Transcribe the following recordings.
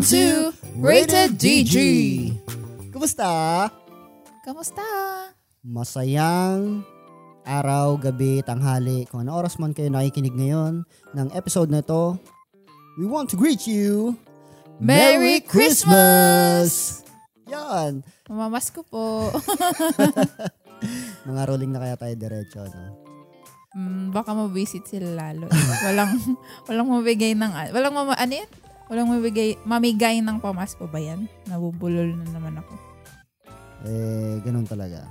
Welcome to Rated DG. Kumusta? Kamusta? Masayang araw, gabi, tanghali, kung ano oras man kayo nakikinig ngayon ng episode na to, we want to greet you. Merry Christmas! Yan. Mamamas ko po. Mga rolling na kaya tayo diretso, no? mm, baka mabisit sila lalo. walang walang mabigay ng walang mama, ano yan? Walang mabigay mamigay ng pamasko ba yan? Nabubulol na naman ako. Eh, ganun talaga.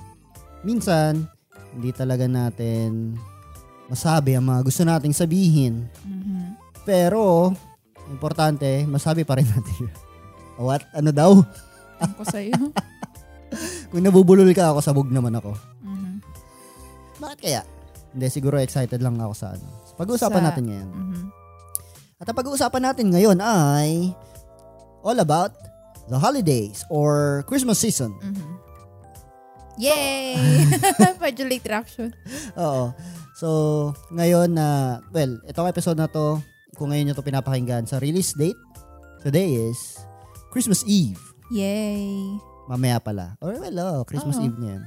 Minsan, hindi talaga natin masabi ang mga gusto nating sabihin. Mhm. Pero, importante, masabi pa rin natin. What? Ano daw? Ang ko sa'yo. Kung nabubulol ka ako, sabog naman ako. Mhm. Bakit kaya? Hindi, siguro excited lang ako sa ano. Sa pag-uusapan Sa- natin ngayon. Mhm. At ang pag-uusapan natin ngayon ay all about the holidays or Christmas season. Mhm. Yay! Medyo late reaction. Oo. So, ngayon na, well, itong episode na to, kung ngayon nyo to pinapakinggan sa release date, today is Christmas Eve. Yay! Mamaya pala. Or well, oh, Christmas Oo. Eve na yan.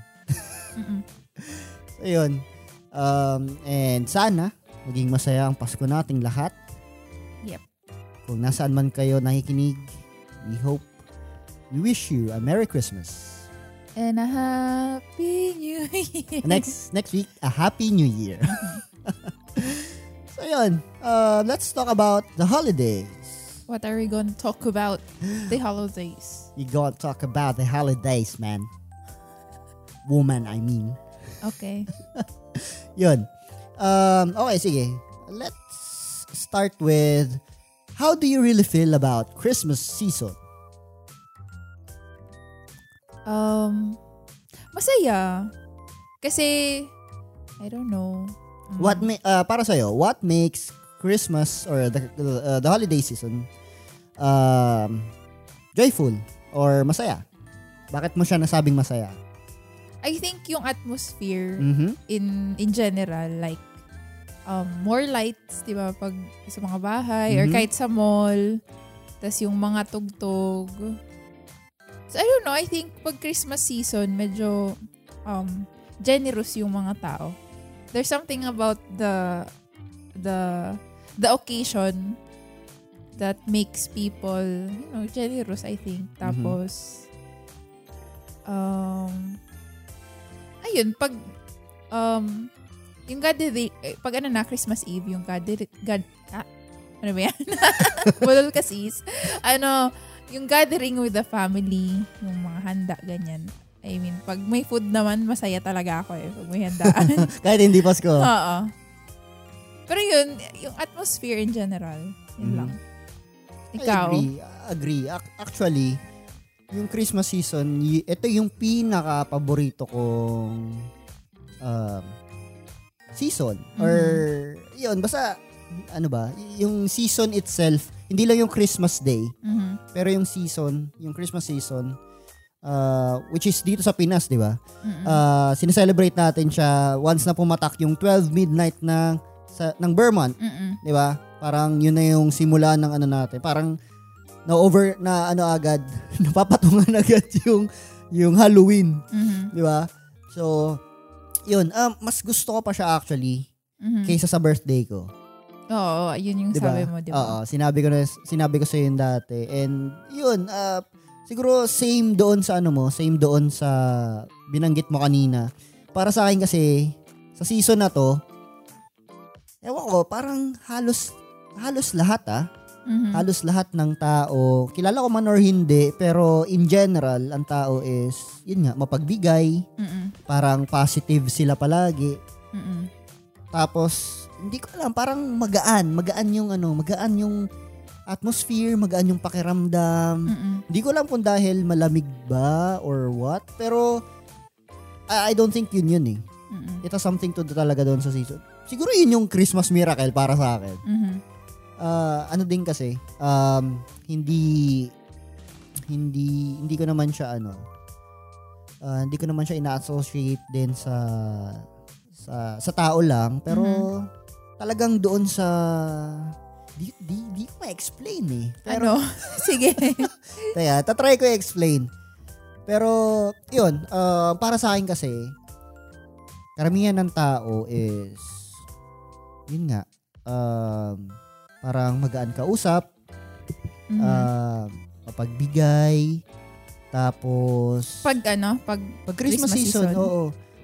Mhm. So, yun. Um, and sana, maging masaya ang Pasko nating lahat. Kung nasaan man kayo nakikinig, we hope, we wish you a Merry Christmas. And a happy new year. next next week, a Happy New Year. so yun, uh, let's talk about the holidays. What are we going to talk about? The holidays. You going to talk about the holidays, man. Woman, I mean. Okay. Yun. Um, okay, sige. Let's start with, how do you really feel about Christmas season? Um, masaya. Kasi, I don't know. Mm. What ma- uh, para sa'yo, what makes Christmas or the, uh, the holiday season um, joyful or masaya? Bakit mo siya nasabing masaya? I think yung atmosphere Mm-hmm. in in general, like, um, more lights, di ba, pag sa mga bahay, or Mhm. kahit sa mall, tas yung mga tugtog. So, I don't know, I think pag Christmas season, medyo um, generous yung mga tao. There's something about the the the occasion that makes people, you know, generous, I think. Tapos, um, ayun, pag, um, yung gathering, eh, pag ano na, Christmas Eve, yung gathering, God, ah, ano ba yan? Bulol ka sis. Ano, yung gathering with the family, yung mga handa, ganyan. I mean, pag may food naman, masaya talaga ako eh. Pag may handaan. Kahit hindi Pasko. Oo. Pero yun, yung atmosphere in general, yun Mhm. lang. I Ikaw? agree. Agree. Ac- Actually, yung Christmas season, ito yung pinaka-paborito kong um, season. Or, yun, basta, ano ba, yung season itself, hindi lang yung Christmas day, Mhm. pero yung season, yung Christmas season, uh, which is dito sa Pinas, di ba? Mm-mm. Uh, sineselebrate natin siya once na pumatak yung 12 midnight ng, sa, ng Vermont. Mm-mm. Di ba? Parang yun na yung simula ng ano natin. Parang na over na ano agad, napapatungan agad yung yung Halloween, Mhm. di ba? So, yun, um, mas gusto ko pa siya actually Mhm. kaysa sa birthday ko. Oo, yun yung Di ba? sabi mo, di ba? Oo, sinabi ko na sinabi ko sa yun dati. And yun, uh, siguro same doon sa ano mo, same doon sa binanggit mo kanina. Para sa akin kasi sa season na to, ewan ko, parang halos halos lahat ah. Mhm. Halos lahat ng tao, kilala ko man or hindi, pero in general, ang tao is, yun nga, mapagbigay, Mm-mm. parang positive sila palagi. Mm-mm. Tapos, hindi ko alam, parang magaan. Magaan yung ano, magaan yung atmosphere, magaan yung pakiramdam. Mm-mm. Hindi ko alam kung dahil malamig ba or what. Pero, I, I don't think yun yun eh. Mm-mm. It has something to do talaga doon sa season. Siguro yun yung Christmas miracle para sa akin. Mhm. Ah, ano din kasi, um, hindi, hindi, hindi ko naman siya ano, ah, hindi ko naman siya ina-associate din sa, sa, sa tao lang, pero talagang doon sa di, di, di ko ma-explain eh. Pero, ano? Sige. kaya, tatry ko i-explain. Pero, yun, uh, para sa akin kasi, karamihan ng tao is, yun nga, um, parang magaan kausap, Mhm. uh, mapagbigay, tapos, pag ano, pag pag Christmas, Christmas season, season. oo,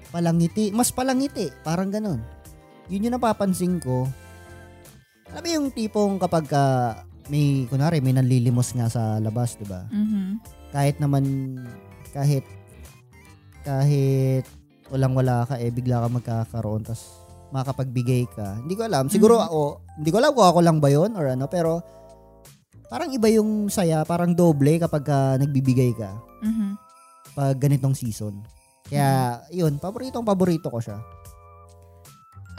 palangiti, mas palangiti, parang ganun. Yun yung napapansin ko. Alam mo yung tipong kapag ka may, kunwari, may nanlilimos nga sa labas, di ba? mhm. Kahit naman, kahit, kahit walang wala ka, eh, bigla ka magkakaroon, tas makapagbigay ka. Hindi ko alam. Siguro Mhm. ako, hindi ko alam kung ako lang ba yun or ano, pero parang iba yung saya, parang doble kapag ka nagbibigay ka Mhm. pag ganitong season. Kaya, yun, paboritong paborito ko siya.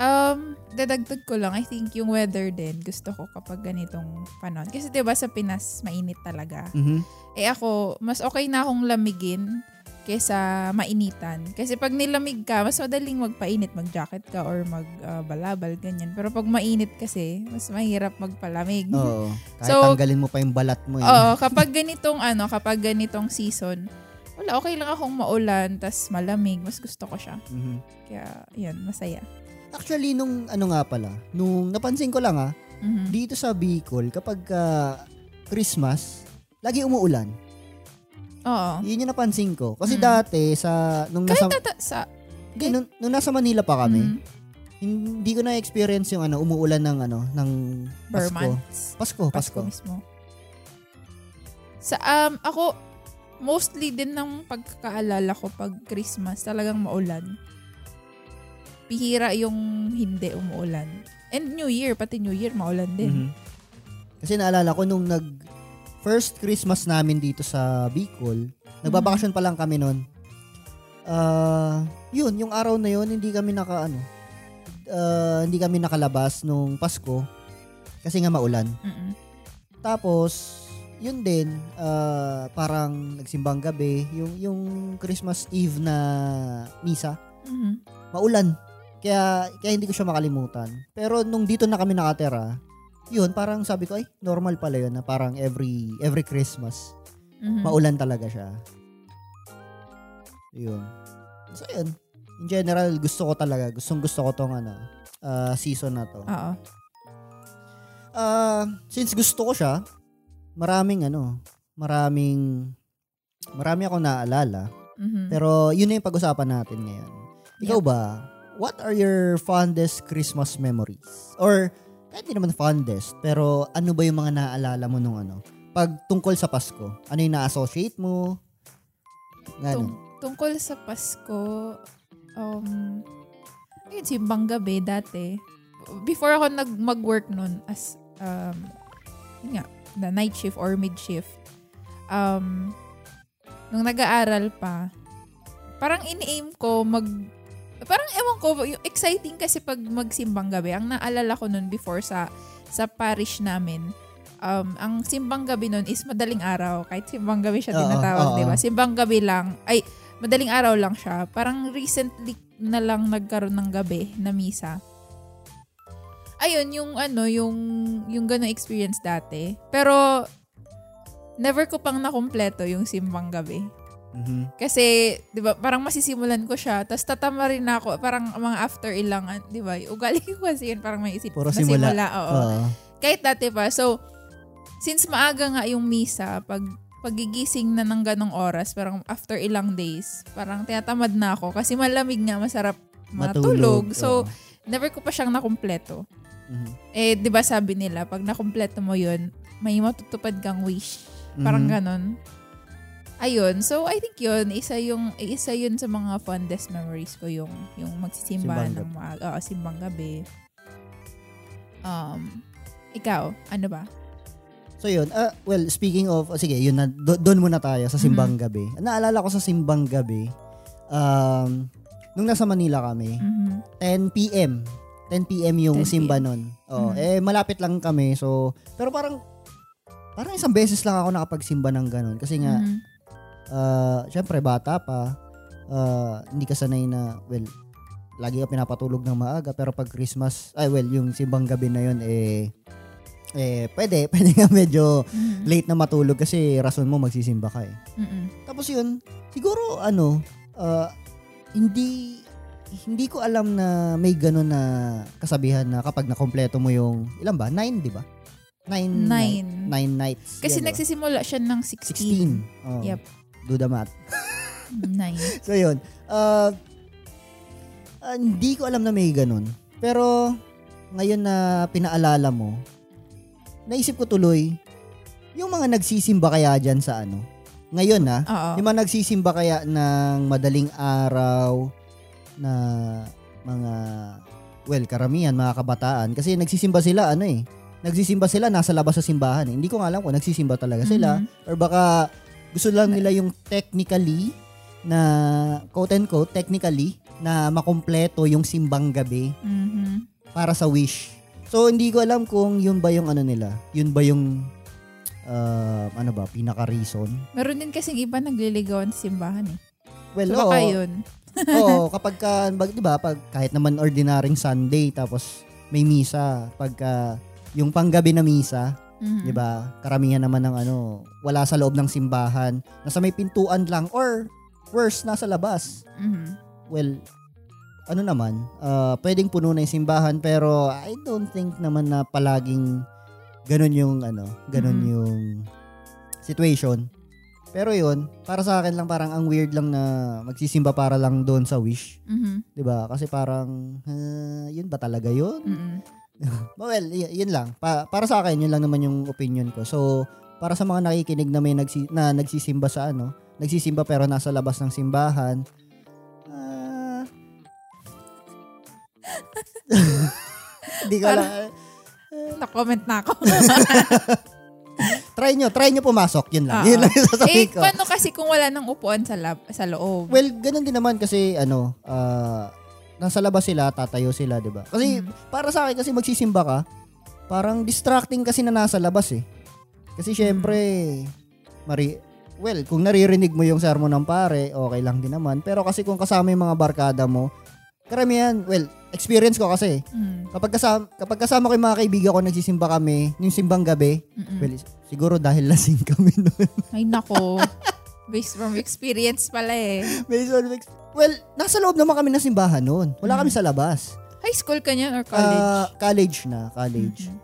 Um, dadagdag ko lang, I think yung weather din, gusto ko kapag ganitong panahon. Kasi 'di ba sa Pinas, mainit talaga. Mhm. Eh ako, mas okay na akong lamigin kesa mainitan. Kasi pag nilamig ka, mas madaling magpainit, mag-jacket ka or mag-balabal, ganyan. Pero pag mainit kasi, mas mahirap magpalamig. Oo. Kahit So- tanggalin mo pa yung balat mo. Eh. Oo, kapag ganitong ano, kapag ganitong season, wala, okay lang akong maulan, tas malamig, mas gusto ko siya. Mhm. Kaya, yan, masaya. Actually, nung ano nga pala, nung napansin ko lang ah, Mhm. dito sa Bicol, kapag ah, Christmas, lagi umuulan. Oo. Yun yung napansin ko. Kasi Mm. dati, sa, nung nasa, Kahit nata, sa, hindi, nung, nung nasa Manila pa kami, Mhm. hindi ko na-experience yung ano, umuulan ng ano, ng Pasko. Pasko, Pasko Pasko. mismo. Sa, um, ako, mostly din ng pagkakaalala ko pag Christmas, talagang maulan. Pihira yung hindi umuulan. And New Year, pati New Year, maulan din. Mhm. Kasi naalala ko nung nag first Christmas namin dito sa Bicol, nagbabakasyon pa lang kami noon. Ah, yun, yung araw na yun, hindi kami naka ano, ah, hindi kami nakalabas nung Pasko kasi nga maulan. Mm-mm. Tapos, yun din, ah, parang nagsimbang gabi, yung yung Christmas Eve na misa, Mhm. maulan. Kaya kaya hindi ko siya makalimutan. Pero nung dito na kami nakatera, yun parang sabi ko ay normal pala yun na parang every every Christmas Mhm. maulan talaga siya. Yun. So yun. In general, gusto ko talaga. Gustong gusto ko tong ano, ah, season na to. Oo. Ah, since gusto ko siya, maraming ano, maraming marami ako naalala. Mhm. Pero yun na yung pag-usapan natin ngayon. Ikaw ba, what are your fondest Christmas memories? Or, kahit hindi naman fondest, pero ano ba yung mga naaalala mo nung ano? Pag tungkol sa Pasko, ano yung na-associate mo? Nga Tung- tungkol sa Pasko, um, ayun, simbang gabi dati. Before ako nag mag-work nun as, um, yun nga, the night shift or mid shift, um, nung nag-aaral pa, parang ini-aim ko mag, parang ewan ko, yung exciting kasi pag magsimbang gabi. Ang naalala ko nun before sa, sa parish namin, um, ang simbang gabi nun is madaling araw. Kahit simbang gabi siya tinatawag, di ba? Simbang gabi lang, ay, madaling araw lang siya. Parang recently na lang nagkaroon ng gabi na misa. Ayun, yung ano, yung, yung ganong experience dati. Pero, never ko pang nakumpleto yung simbang gabi. Mhm. Kasi, di ba, parang masisimulan ko siya, tapos tatama rin ako, parang mga after ilang, di ba, ugali ko kasi yun, parang may isip, Puro simula. nasimula, oo. Oo. Kahit dati pa. So, since maaga nga yung misa, pag pagigising na ng ganong oras, parang after ilang days, parang tinatamad na ako kasi malamig nga, masarap matulog. So, oo. never ko pa siyang nakumpleto. Mhm. Eh, di ba sabi nila, pag nakumpleto mo yun, may matutupad kang wish. Parang Mhm. ganon. Ayun. So, I think yun, isa yung, isa yun sa mga fondest memories ko, yung, yung magsisimba Simbang ng maaga, oo, simbang gabi. Um, ikaw, ano ba? So yun, ah, well, speaking of, oh, sige, yun na, do- doon muna tayo sa simbang Mm-hmm. gabi. Naalala ko sa simbang gabi, um, nung nasa Manila kami, Mhm. 10 p.m. 10 p.m. yung 10 simba nun. Oh, Mhm. eh malapit lang kami. So, pero parang parang isang beses lang ako nakapagsimba ng ganun kasi nga Mhm. Ah, syempre bata pa. ah, hindi ka sanay na well, lagi ka pinapatulog ng maaga pero pag Christmas, ay well, yung simbang gabi na yun eh eh, pwede, pwede nga medyo Mhm. late na matulog kasi rason mo magsisimba ka eh. Mm-mm. Tapos yun, siguro ano, ah, hindi hindi ko alam na may gano'n na kasabihan na kapag nakompleto mo yung, ilan ba? Nine, di ba? Nine. Nine. night- nine nights. Kasi Yan, nagsisimula siya ng 16. 16. Oh, Yep. Do the math. Nine. So yun. Uh, ah, hindi ko alam na may ganun. Pero ngayon na pinaalala mo, naisip ko tuloy, yung mga nagsisimba kaya dyan sa ano, ngayon na, Oo. yung mga nagsisimba kaya ng madaling araw na mga, well, karamihan, mga kabataan. Kasi nagsisimba sila, ano eh, nagsisimba sila nasa labas sa simbahan. Eh. Hindi ko nga alam kung nagsisimba talaga sila. Mhm. Or baka gusto lang nila yung technically na quote and quote technically na makumpleto yung simbang gabi Mhm. para sa wish. So hindi ko alam kung yun ba yung ano nila. Yun ba yung uh, ano ba pinaka reason. Meron din kasing iba nagliligawan sa simbahan eh. Well, So oo. baka yun. oo, kapag ka, bag, 'di ba, pag kahit naman ordinaryong Sunday tapos may misa, pagka yung panggabi na misa, Mhm. 'di ba? Karamihan naman ng ano, wala sa loob ng simbahan, nasa may pintuan lang or worse, nasa labas. Mhm. well, ano naman, uh, pwedeng puno na yung simbahan pero I don't think naman na palaging ganun yung ano, ganun Mhm. yung situation. Pero yun, para sa akin lang parang ang weird lang na magsisimba para lang doon sa wish, Mhm. 'di ba? Kasi parang ah, yun ba talaga yun? Mhm. Well, y- yun lang. Pa- para sa akin, yun lang naman yung opinion ko. So, para sa mga nakikinig na may nagsi- na nagsisimba sa ano, nagsisimba pero nasa labas ng simbahan, ah, Hindi ko Para- lang. Na-comment na ako. Try nyo, try nyo pumasok. Yun lang. Oo. Yun lang yung eh, sasabihin ko. paano kasi kung wala nang upuan sa, lab, sa loob? Well, ganun din naman kasi ano, ah, nasa labas sila, tatayo sila, 'di ba? Kasi Mm. para sa akin kasi magsisimba ka, parang distracting kasi na nasa labas eh. Kasi syempre, mari well, kung naririnig mo yung sermon ng pare, okay lang din naman. Pero kasi kung kasama yung mga barkada mo, karamihan, well, experience ko kasi, Mm. kapag kasama, kapag kasama ko yung mga kaibigan ko, nagsisimba kami, yung simbang gabi, Mm-mm. well, siguro dahil lasing kami noon. Ay nako. Based from experience pala eh. Based on ex- well, nasa loob naman kami ng simbahan noon. Wala kami sa labas. High school ka niyan or college? Ah, college na, college. Mhm.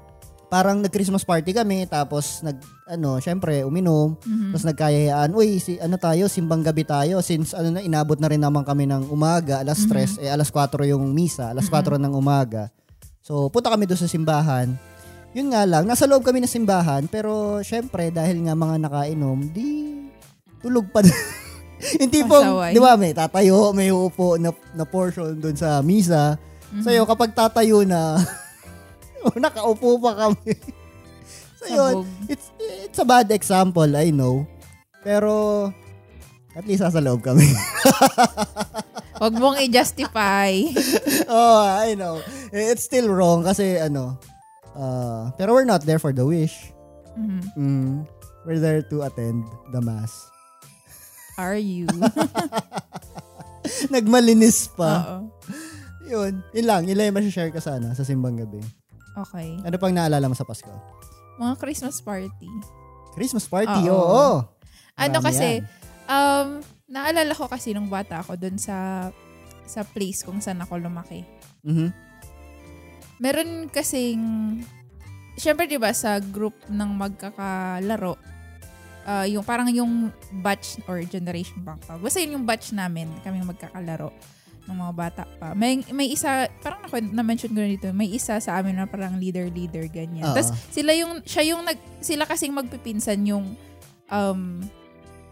Parang nag-Christmas party kami, tapos nag, ano, syempre, uminom, Mhm. tapos nagkayayaan, uy, si, ano tayo, simbang gabi tayo, since ano na, inabot na rin naman kami ng umaga, alas 3, eh alas 4 yung misa, alas 4 ng umaga. So, punta kami doon sa simbahan. Yun nga lang, nasa loob kami ng simbahan, pero syempre, dahil nga mga nakainom, di, tulog pa din. yung tipong, Pasaway. di ba, may tatayo, may upo na, na portion doon sa misa. Mhm. Sa'yo, kapag tatayo na, nakaupo pa kami. so, yun, it's, it's a bad example, I know. Pero, at least nasa loob kami. Huwag mong i-justify. oh, I know. It's still wrong kasi ano, uh, pero we're not there for the wish. Mhm. Mm, we're there to attend the mass. Are you? Nagmalinis pa. Oo. Yun, yun lang. Yun lang yung masashare ka sana sa simbang gabi. Okay. Ano pang naalala mo sa Pasko? Mga Christmas party. Christmas party, Oo. oo. Ano kasi, yan. um, naalala ko kasi nung bata ako dun sa sa place kung saan ako lumaki. Mhm. Meron kasing, syempre di ba sa group ng magkakalaro, ah, yung parang yung batch or generation bang tawag. Basta yun yung batch namin, kaming magkakalaro ng mga bata pa. May, may isa, parang ako na-mention ko na dito, may isa sa amin na parang leader-leader, ganyan. Oo. Tapos sila yung, siya yung nag, sila kasing magpipinsan yung, um,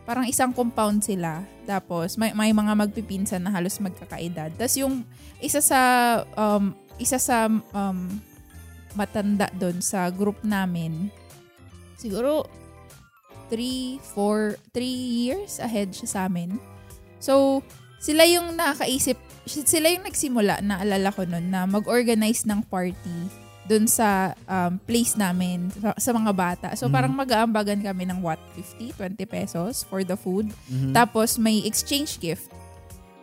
parang isang compound sila. Tapos may, may mga magpipinsan na halos magkakaedad. Tapos yung isa sa, um, isa sa, um, matanda doon sa group namin, siguro 3, 4, 3 years ahead siya sa amin. So, sila yung nakakaisip, sila yung nagsimula, naalala ko nun, na mag-organize ng party dun sa um, place namin sa, sa mga bata. So, Mhm. parang mag-aambagan kami ng what, 50, 20 pesos for the food. Mhm. Tapos, may exchange gift.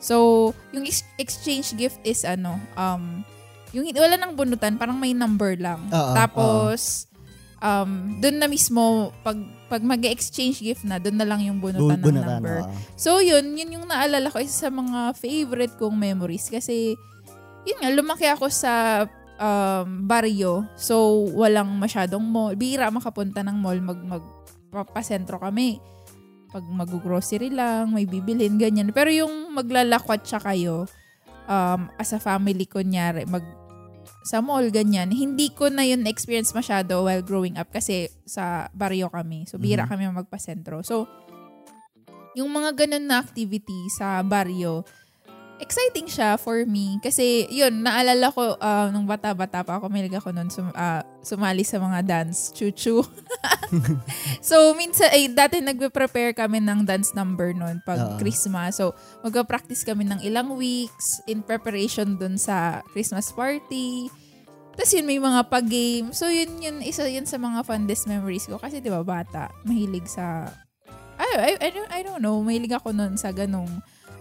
So, yung ex- exchange gift is ano, um, yung wala nang bunutan, parang may number lang. Oo, Tapos, um, doon na mismo, pag, pag mag-exchange gift na, doon na lang yung bunutan ng Bunatan, number. oo. So, yun, yun yung naalala ko, isa sa mga favorite kong memories. Kasi, yun nga, lumaki ako sa um, baryo. So, walang masyadong mall. Bira makapunta ng mall, mag, mag papasentro kami. Pag mag-grocery lang, may bibilin, ganyan. Pero yung maglalakwat siya kayo, um, as a family, kunyari, mag, sa mall, ganyan. Hindi ko na yun experience masyado while growing up kasi sa baryo kami. So, bira Mhm. kami magpasentro. So, yung mga ganun na activity sa baryo, exciting siya for me. Kasi, yun, naalala ko, uh, nung bata-bata pa ako, mahilig ako nun sum- ah, sumali sa mga dance, chuchu. so, minsan, ay, dati nagpe-prepare kami ng dance number nun pag Oo. Christmas. So, magpa-practice kami ng ilang weeks in preparation dun sa Christmas party. Tapos yun, may mga pag-game. So, yun, yun, isa yun sa mga fondest memories ko. Kasi, di ba, bata, mahilig sa... I, I, I, don't, I don't know, mahilig ako nun sa ganong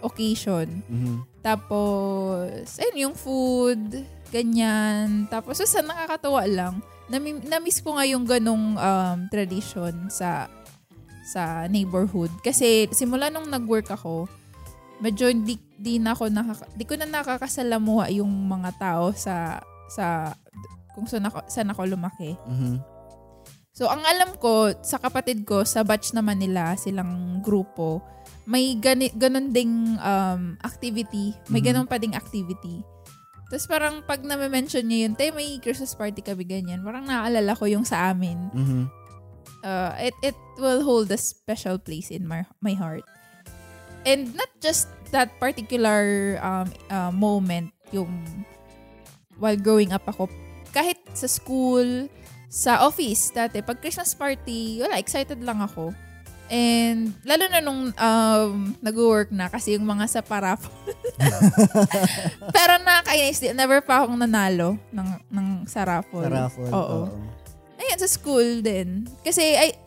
occasion. Mhm. Tapos, ayun, yung food, ganyan. Tapos, sa nakakatawa lang, nami- na-miss ko nga yung ganong um, tradition sa sa neighborhood. Kasi, simula nung nag-work ako, medyo di, di na ako nakaka, di ko na nakakasalamuha yung mga tao sa sa kung saan ako, saan ako lumaki. Mhm. So, ang alam ko, sa kapatid ko, sa batch naman nila, silang grupo, may gani, ganun ding um, activity. May Mhm. ganun pa ding activity. Tapos parang pag na-mention niya yun, te, may Christmas party kami ganyan. Parang naaalala ko yung sa amin. Mhm. Uh, it, it will hold a special place in my, my heart. And not just that particular um, uh, moment, yung while growing up ako. Kahit sa school, sa office dati, pag Christmas party, wala, excited lang ako. And lalo na nung um, nag-work na kasi yung mga sa parap. Pero nakakainis din. Never pa akong nanalo ng, ng sa raffle. Sa raffle. Oo. Ayun, sa school din. Kasi, ay,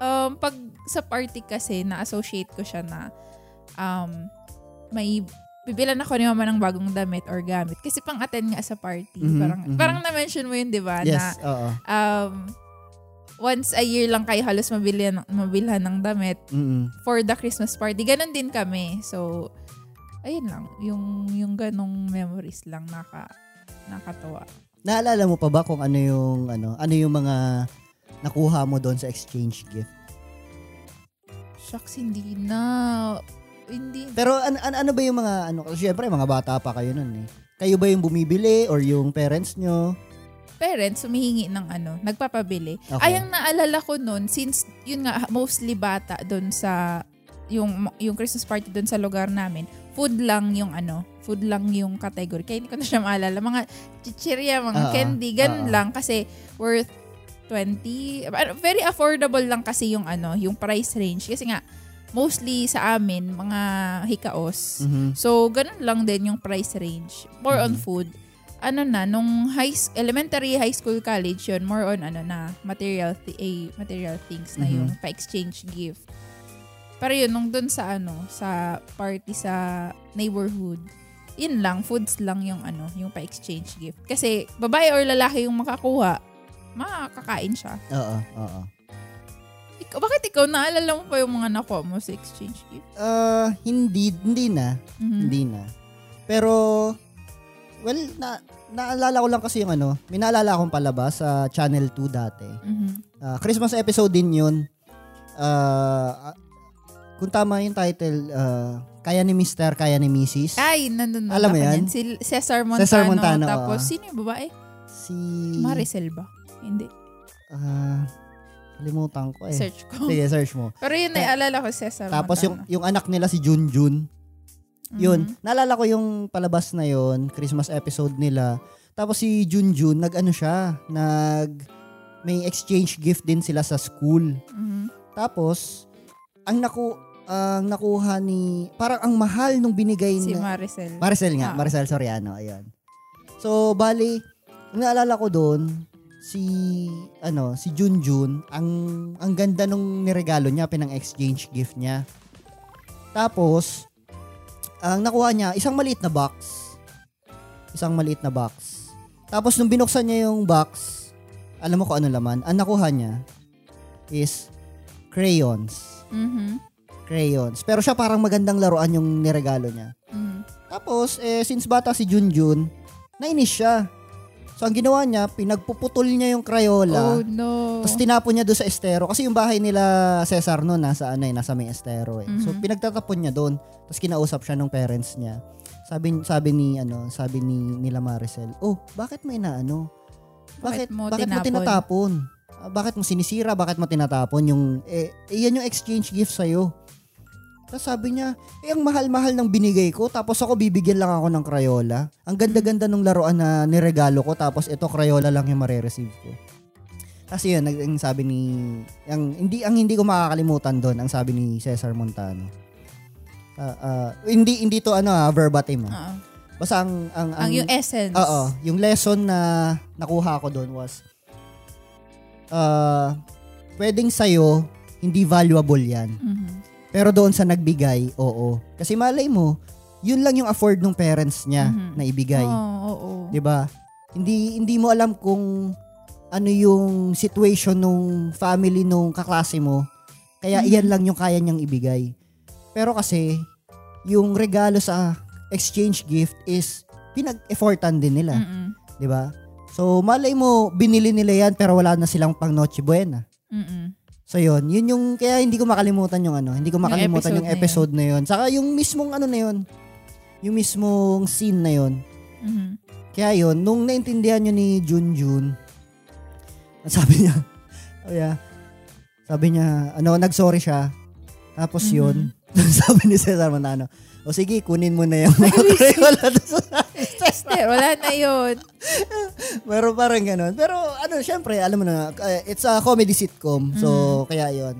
um, pag sa party kasi, na-associate ko siya na um, may bibilan ako ni mama ng bagong damit or gamit. Kasi pang-attend nga sa party. Mhm, parang, mhm. parang na-mention mo yun, di ba? Na, Yes, oo. um, once a year lang kayo halos mabili, mabilhan ng damit Mhm. for the Christmas party. Ganon din kami. So, ayun lang. Yung, yung ganong memories lang naka, nakatawa. Naalala mo pa ba kung ano yung ano, ano yung mga nakuha mo doon sa exchange gift? Shucks, hindi na. Hindi. Pero an, an- ano ba yung mga ano, syempre mga bata pa kayo noon eh. Kayo ba yung bumibili or yung parents nyo? Parents, humihingi ng ano, nagpapabili. Okay. Ay, ang naalala ko nun, since yun nga, mostly bata doon sa, yung, yung Christmas party doon sa lugar namin, food lang yung ano, food lang yung category. Kaya hindi ko na siya maalala. Mga chichirya, mga Oo, candy, ganun oo. lang kasi worth 20. ano, Very affordable lang kasi yung ano, yung price range. Kasi nga, mostly sa amin, mga hikaos. Mhm. So, ganun lang din yung price range. More on Mhm. food. Ano na, nung high, elementary, high school, college, yun, more on ano na, material, thi- eh, material things na Mhm. yung pa-exchange gift. Pero yun, nung dun sa ano, sa party sa neighborhood, yun lang, foods lang yung ano, yung pa-exchange gift. Kasi, babae or lalaki yung makakuha, makakain siya. Oo, oo. Ikaw, bakit ikaw, naalala mo pa yung mga nakuha mo sa exchange gift? Uh, hindi, hindi na. Mhm. Hindi na. Pero, well, na, naalala ko lang kasi yung ano, may naalala akong palabas sa Channel 2 dati. Mhm. Ah, Christmas episode din yun. Ah, kung tama yung title, ah, Kaya ni Mr., Kaya ni Mrs. Ay, nandun na Alam mo yan? Si Cesar Montano. Cesar Montano, Tapos, oo. sino yung babae? Si... Maricel ba? Hindi. Ah, kalimutan ko eh. Search ko. Sige, search mo. Pero yun, naalala ko Cesar Tapos yung, Montano. yung anak nila si Junjun. Yun. Mhm. Naalala ko yung palabas na yun, Christmas episode nila. Tapos si Junjun, nag-ano siya, nag... May exchange gift din sila sa school. Mhm. Tapos, ang naku ang nakuha ni parang ang mahal nung binigay Si na Maricel. Maricel nga, Ah. Maricel Soriano, ayun. So, bali, naalala ko doon, si, ano, si Junjun, ang, ang ganda nung niregalo niya, pinang exchange gift niya. Tapos, ang nakuha niya, isang maliit na box. Isang maliit na box. Tapos, nung binuksan niya yung box, alam mo kung ano laman? Ang nakuha niya is crayons. Mhm. Crayons. Pero siya parang magandang laruan yung niregalo niya. Mhm. Tapos, eh, since bata si Junjun, nainis siya. So, ang ginawa niya, pinagpuputol niya yung Crayola. Oh no. Tapos tinapon niya doon sa estero. Kasi yung bahay nila Cesar noon, nasa, ano, eh, nasa may estero. Eh. So, Mhm. pinagtatapon niya doon. Tapos kinausap siya ng parents niya. Sabi, sabi ni, ano, sabi ni nila Maricel, oh, bakit may na, ano? Bakit, Bakit mo bakit mo tinapon?" tinatapon? Ah, bakit mo sinisira? Bakit mo tinatapon? Yung, eh, eh, yan yung exchange gift sa'yo. Tapos sabi niya, eh, ang mahal-mahal ng binigay ko, tapos ako bibigyan lang ako ng Crayola. Ang ganda-ganda ng laruan na niregalo ko, tapos ito Crayola lang yung mare-receive ko. Tapos yun, ang sabi ni, ang hindi, ang hindi ko makakalimutan doon, ang sabi ni Cesar Montano. Ah, ah, hindi, hindi to ano ah, verbatim ah. Oo. Basta ang, ang, Ang yung essence. Oo, yung lesson na nakuha ko doon was uh, pwedeng sa'yo, hindi valuable yan. Mhm. Pero doon sa nagbigay, oo. Kasi malay mo, yun lang yung afford ng parents niya Mhm. na ibigay. Oo, oo. 'Di ba? Hindi hindi mo alam kung ano yung situation nung family nung kaklase mo. Kaya Mhm. iyan lang yung kaya niyang ibigay. Pero kasi yung regalo sa exchange gift is pinag-effortan din nila, Mhm. 'di ba? So malay mo binili nila yan pero wala na silang pang Noche Buena. Mhm. So yun, yun yung kaya hindi ko makalimutan yung ano, hindi ko makalimutan yung episode episode, na yun. Saka yung mismong ano na yun, yung mismong scene na yun. Mhm. Kaya yun, nung naintindihan nyo ni Junjun, sabi niya, oh yeah, sabi niya, ano, nag-sorry siya. Tapos Mhm. yun, sabi ni Cesar Montano, o sige, kunin mo na yung mga Crayola Esther, wala na yun. Pero parang ganun. Pero ano, syempre, alam mo na, uh, it's a comedy sitcom. So, Mm. kaya yon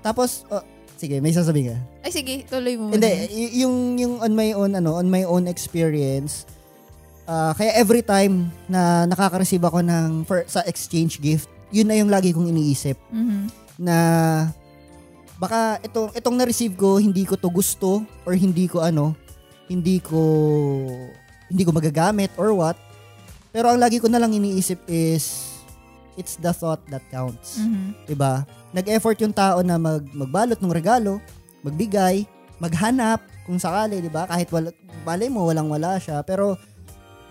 Tapos, oh, sige, may sasabihin ka. Ay, sige, tuloy mo. Hindi, y- yung, yung on my own, ano, on my own experience, ah, kaya every time na nakaka-receive ako ng, for, sa exchange gift, yun na yung lagi kong iniisip Mhm. na baka itong itong na-receive ko hindi ko to gusto or hindi ko ano hindi ko hindi ko magagamit or what. Pero ang lagi ko na lang iniisip is it's the thought that counts. Mhm. 'di ba nag-effort yung tao na mag magbalot ng regalo magbigay maghanap kung sakali 'di ba kahit wala balay mo walang wala siya. Pero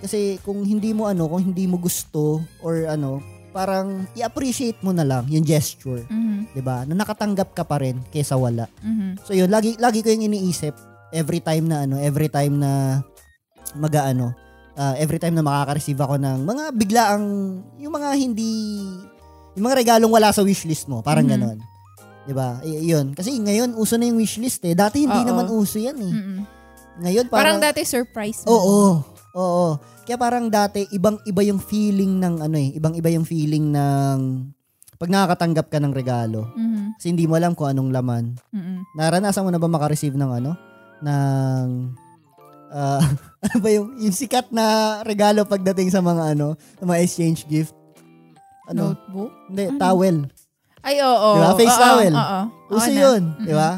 kasi kung hindi mo ano kung hindi mo gusto or ano parang i-appreciate mo na lang yung gesture. Mhm. 'Di ba? Na nakatanggap ka pa rin kaysa wala. Mhm. So yun, lagi lagi ko yung iniisip every time na ano, every time na mag-aano, ah, every time na makaka-receive ako ng mga biglaang yung mga hindi yung mga regalong wala sa wishlist mo, parang Mhm. ganon. 'Di ba? Y- yun. Kasi ngayon uso na yung wishlist eh. Dati hindi Oo. naman uso yan eh. Mhm. Ngayon Parang parang dati surprise mo. Oo. Oo. Kaya parang dati ibang iba yung feeling ng ano eh, ibang iba yung feeling ng pag nakakatanggap ka ng regalo. Mhm. Kasi hindi mo alam kung anong laman. Mhm. Naranasan mo na ba makareceive ng ano? Ng ah, ano ba yung, yung sikat na regalo pagdating sa mga ano, sa mga exchange gift? Ano? Notebook? Hindi, Ano? towel. Ay, oo. Di ba? Face Oo, towel. Oo. Uso Oo na. yun, Mhm. di ba?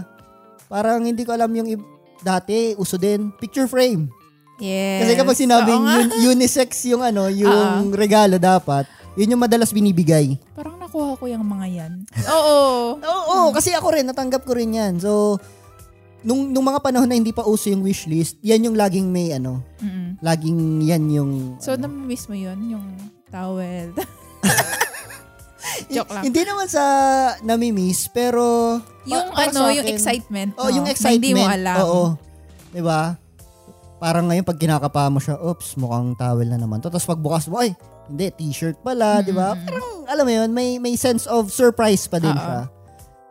Parang hindi ko alam yung ib- dati, uso din, picture frame. Yes. Kasi kapag sinabing nga. un- unisex yung ano, yung regalo dapat, yun yung madalas binibigay. Parang nakuha ko yung mga yan. Oo. Oo, kasi ako rin, natanggap ko rin yan. So, nung, nung mga panahon na hindi pa uso yung wishlist, yan yung laging may ano, Mhm. laging yan yung... So, ano, namimiss mo yun? Yung towel. Joke lang. Hindi naman sa namimiss, pero... yung para ano, sa yung akin- excitement. Oh, no? yung excitement. Hindi mo alam. Oo. 'Di ba? Parang ngayon pag kinakapa mo siya, oops, mukhang towel na naman. Tapos pagbukas mo, ay, hindi, t-shirt pala, 'di ba? Mm. Parang alam mo 'yun, may may sense of surprise pa din Oo. siya.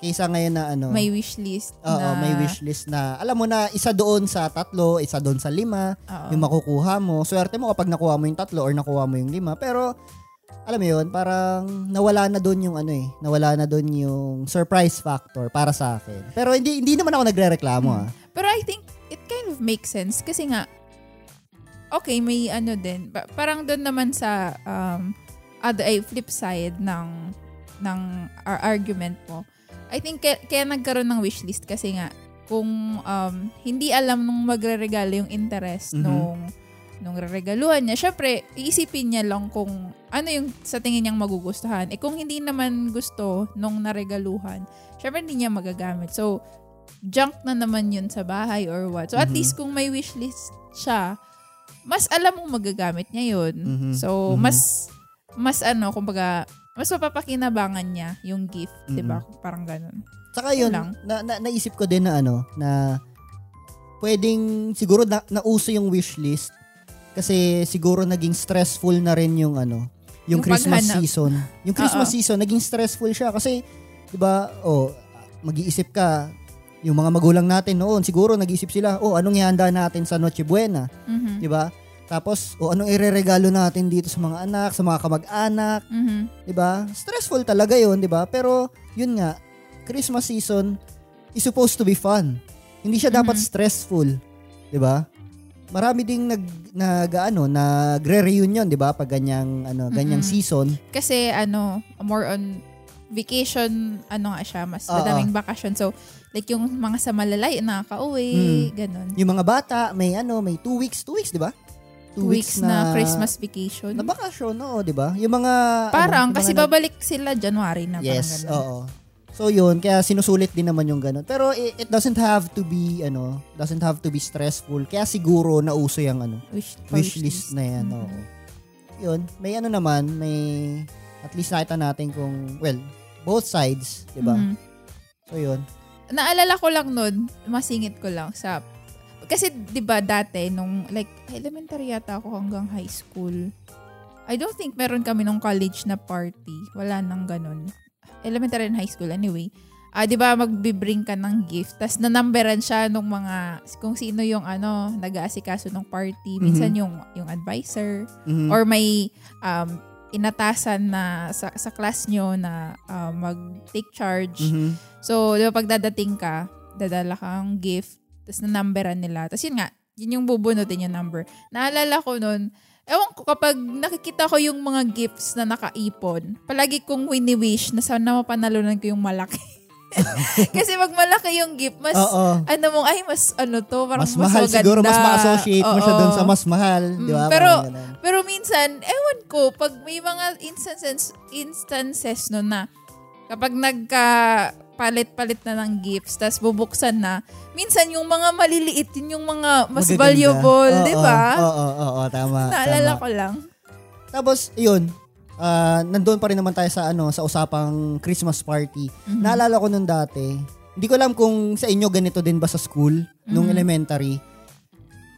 Kaysa ngayon na ano, May wish list. oo, na, may wish list na alam mo na isa doon sa tatlo, isa doon sa lima, Oo. yung makukuha mo. Swerte mo kapag nakuha mo yung tatlo or nakuha mo yung lima. Pero, alam mo yun, parang nawala na doon yung ano eh, nawala na doon yung surprise factor para sa akin. Pero hindi hindi naman ako nagrereklamo ah. Pero I think it kind of makes sense kasi nga okay, may ano din. Pa- parang doon naman sa um other ay flip side ng ng ar- argument mo. I think kaya, kaya nagkaroon ng wishlist kasi nga kung um, hindi alam nung magre-regalo yung interest Mhm. nung nung reregaluhan niya, syempre, iisipin niya lang kung ano yung sa tingin niyang magugustuhan. Eh kung hindi naman gusto nung naregaluhan, syempre hindi niya magagamit. So, junk na naman yun sa bahay or what. So, at Mhm. least kung may wishlist siya, mas alam mong magagamit niya yun. Mhm. So, Mhm. mas, mas ano, kumbaga, mas mapapakinabangan niya yung gift, di ba? Mhm. Parang ganun. Saka yun, lang. na, na, naisip ko din na ano, na pwedeng, siguro na, nauso yung wishlist kasi siguro naging stressful na rin yung ano, yung, Yung Christmas paghanap. season. Yung Christmas Oo. season, naging stressful siya kasi, di ba, oh, mag-iisip ka, yung mga magulang natin noon, siguro nag-iisip sila, oh, anong ihanda natin sa Noche Buena, Mhm. di ba? Tapos, oh, anong ireregalo natin dito sa mga anak, sa mga kamag-anak, Mhm. 'di ba? Stressful talaga 'yon, 'di ba? Pero 'yun nga, Christmas season is supposed to be fun. Hindi siya dapat Mhm. stressful, 'di ba? Marami ding nag nag ano, nagre-reunion, 'di ba? Pag ganyang ano, ganyang Mhm. season. Kasi ano, more on vacation, ano nga siya, mas madaming bakasyon. So, like yung mga sa malalay, nakaka-uwi, Mm. ganun. Yung mga bata, may ano, may two weeks, two weeks, 'di ba? Two weeks na, Christmas vacation. na bakasyon, oo, 'di ba? Yung mga parang, ano, yung kasi mga babalik sila January na Yes, oo. So yun, kaya sinusulit din naman yung ganun. Pero it, it doesn't have to be ano, doesn't have to be stressful. Kaya siguro nauso yung ano, Wish, wish list na yan. Mhm. oo. Yun, may ano naman, may at least nakita natin kung well, both sides, 'di ba? Mhm. So yun. Naalala ko lang nun, masingit ko lang sa kasi 'di ba dati nung like elementary yata ako hanggang high school. I don't think meron kami nung college na party. Wala nang ganun. Elementary and high school anyway. Ah, 'di ba magbi-bring ka ng gift, tas nanumberan siya nung mga kung sino yung ano, nag-aasikaso ng party, minsan yung yung advisor Mhm. or may um inatasan na sa, sa class nyo na ah, mag-take charge. Mhm. So, di ba pag dadating ka, dadala kang gift, tapos na-numberan nila. Tapos yun nga, yun yung bubunutin yung number. Naalala ko nun, ewan ko, kapag nakikita ko yung mga gifts na nakaipon, palagi kong wini-wish na sana mapanalunan ko yung malaki. Kasi pag malaki yung gift, mas, Oo. ano mong, ay, mas ano to, parang Mas mas, mahal maganda. siguro, mas ma-associate mo siya Oo. doon sa mas mahal, 'di ba? Mm, pero- Parang ganun. Pero minsan, ewan ko, pag may mga instances, instances no na kapag nagka palit-palit na ng gifts, tas bubuksan na, minsan yung mga maliliit, yun yung mga mas Magaganda. valuable, Oo, di ba? Oo, oo, oo, tama. Naalala tama. ko lang. Tapos, yun, ah nandoon pa rin naman tayo sa ano sa usapang Christmas party. Mhm. Naalala ko nung dati, hindi ko alam kung sa inyo ganito din ba sa school, nung Mhm. elementary.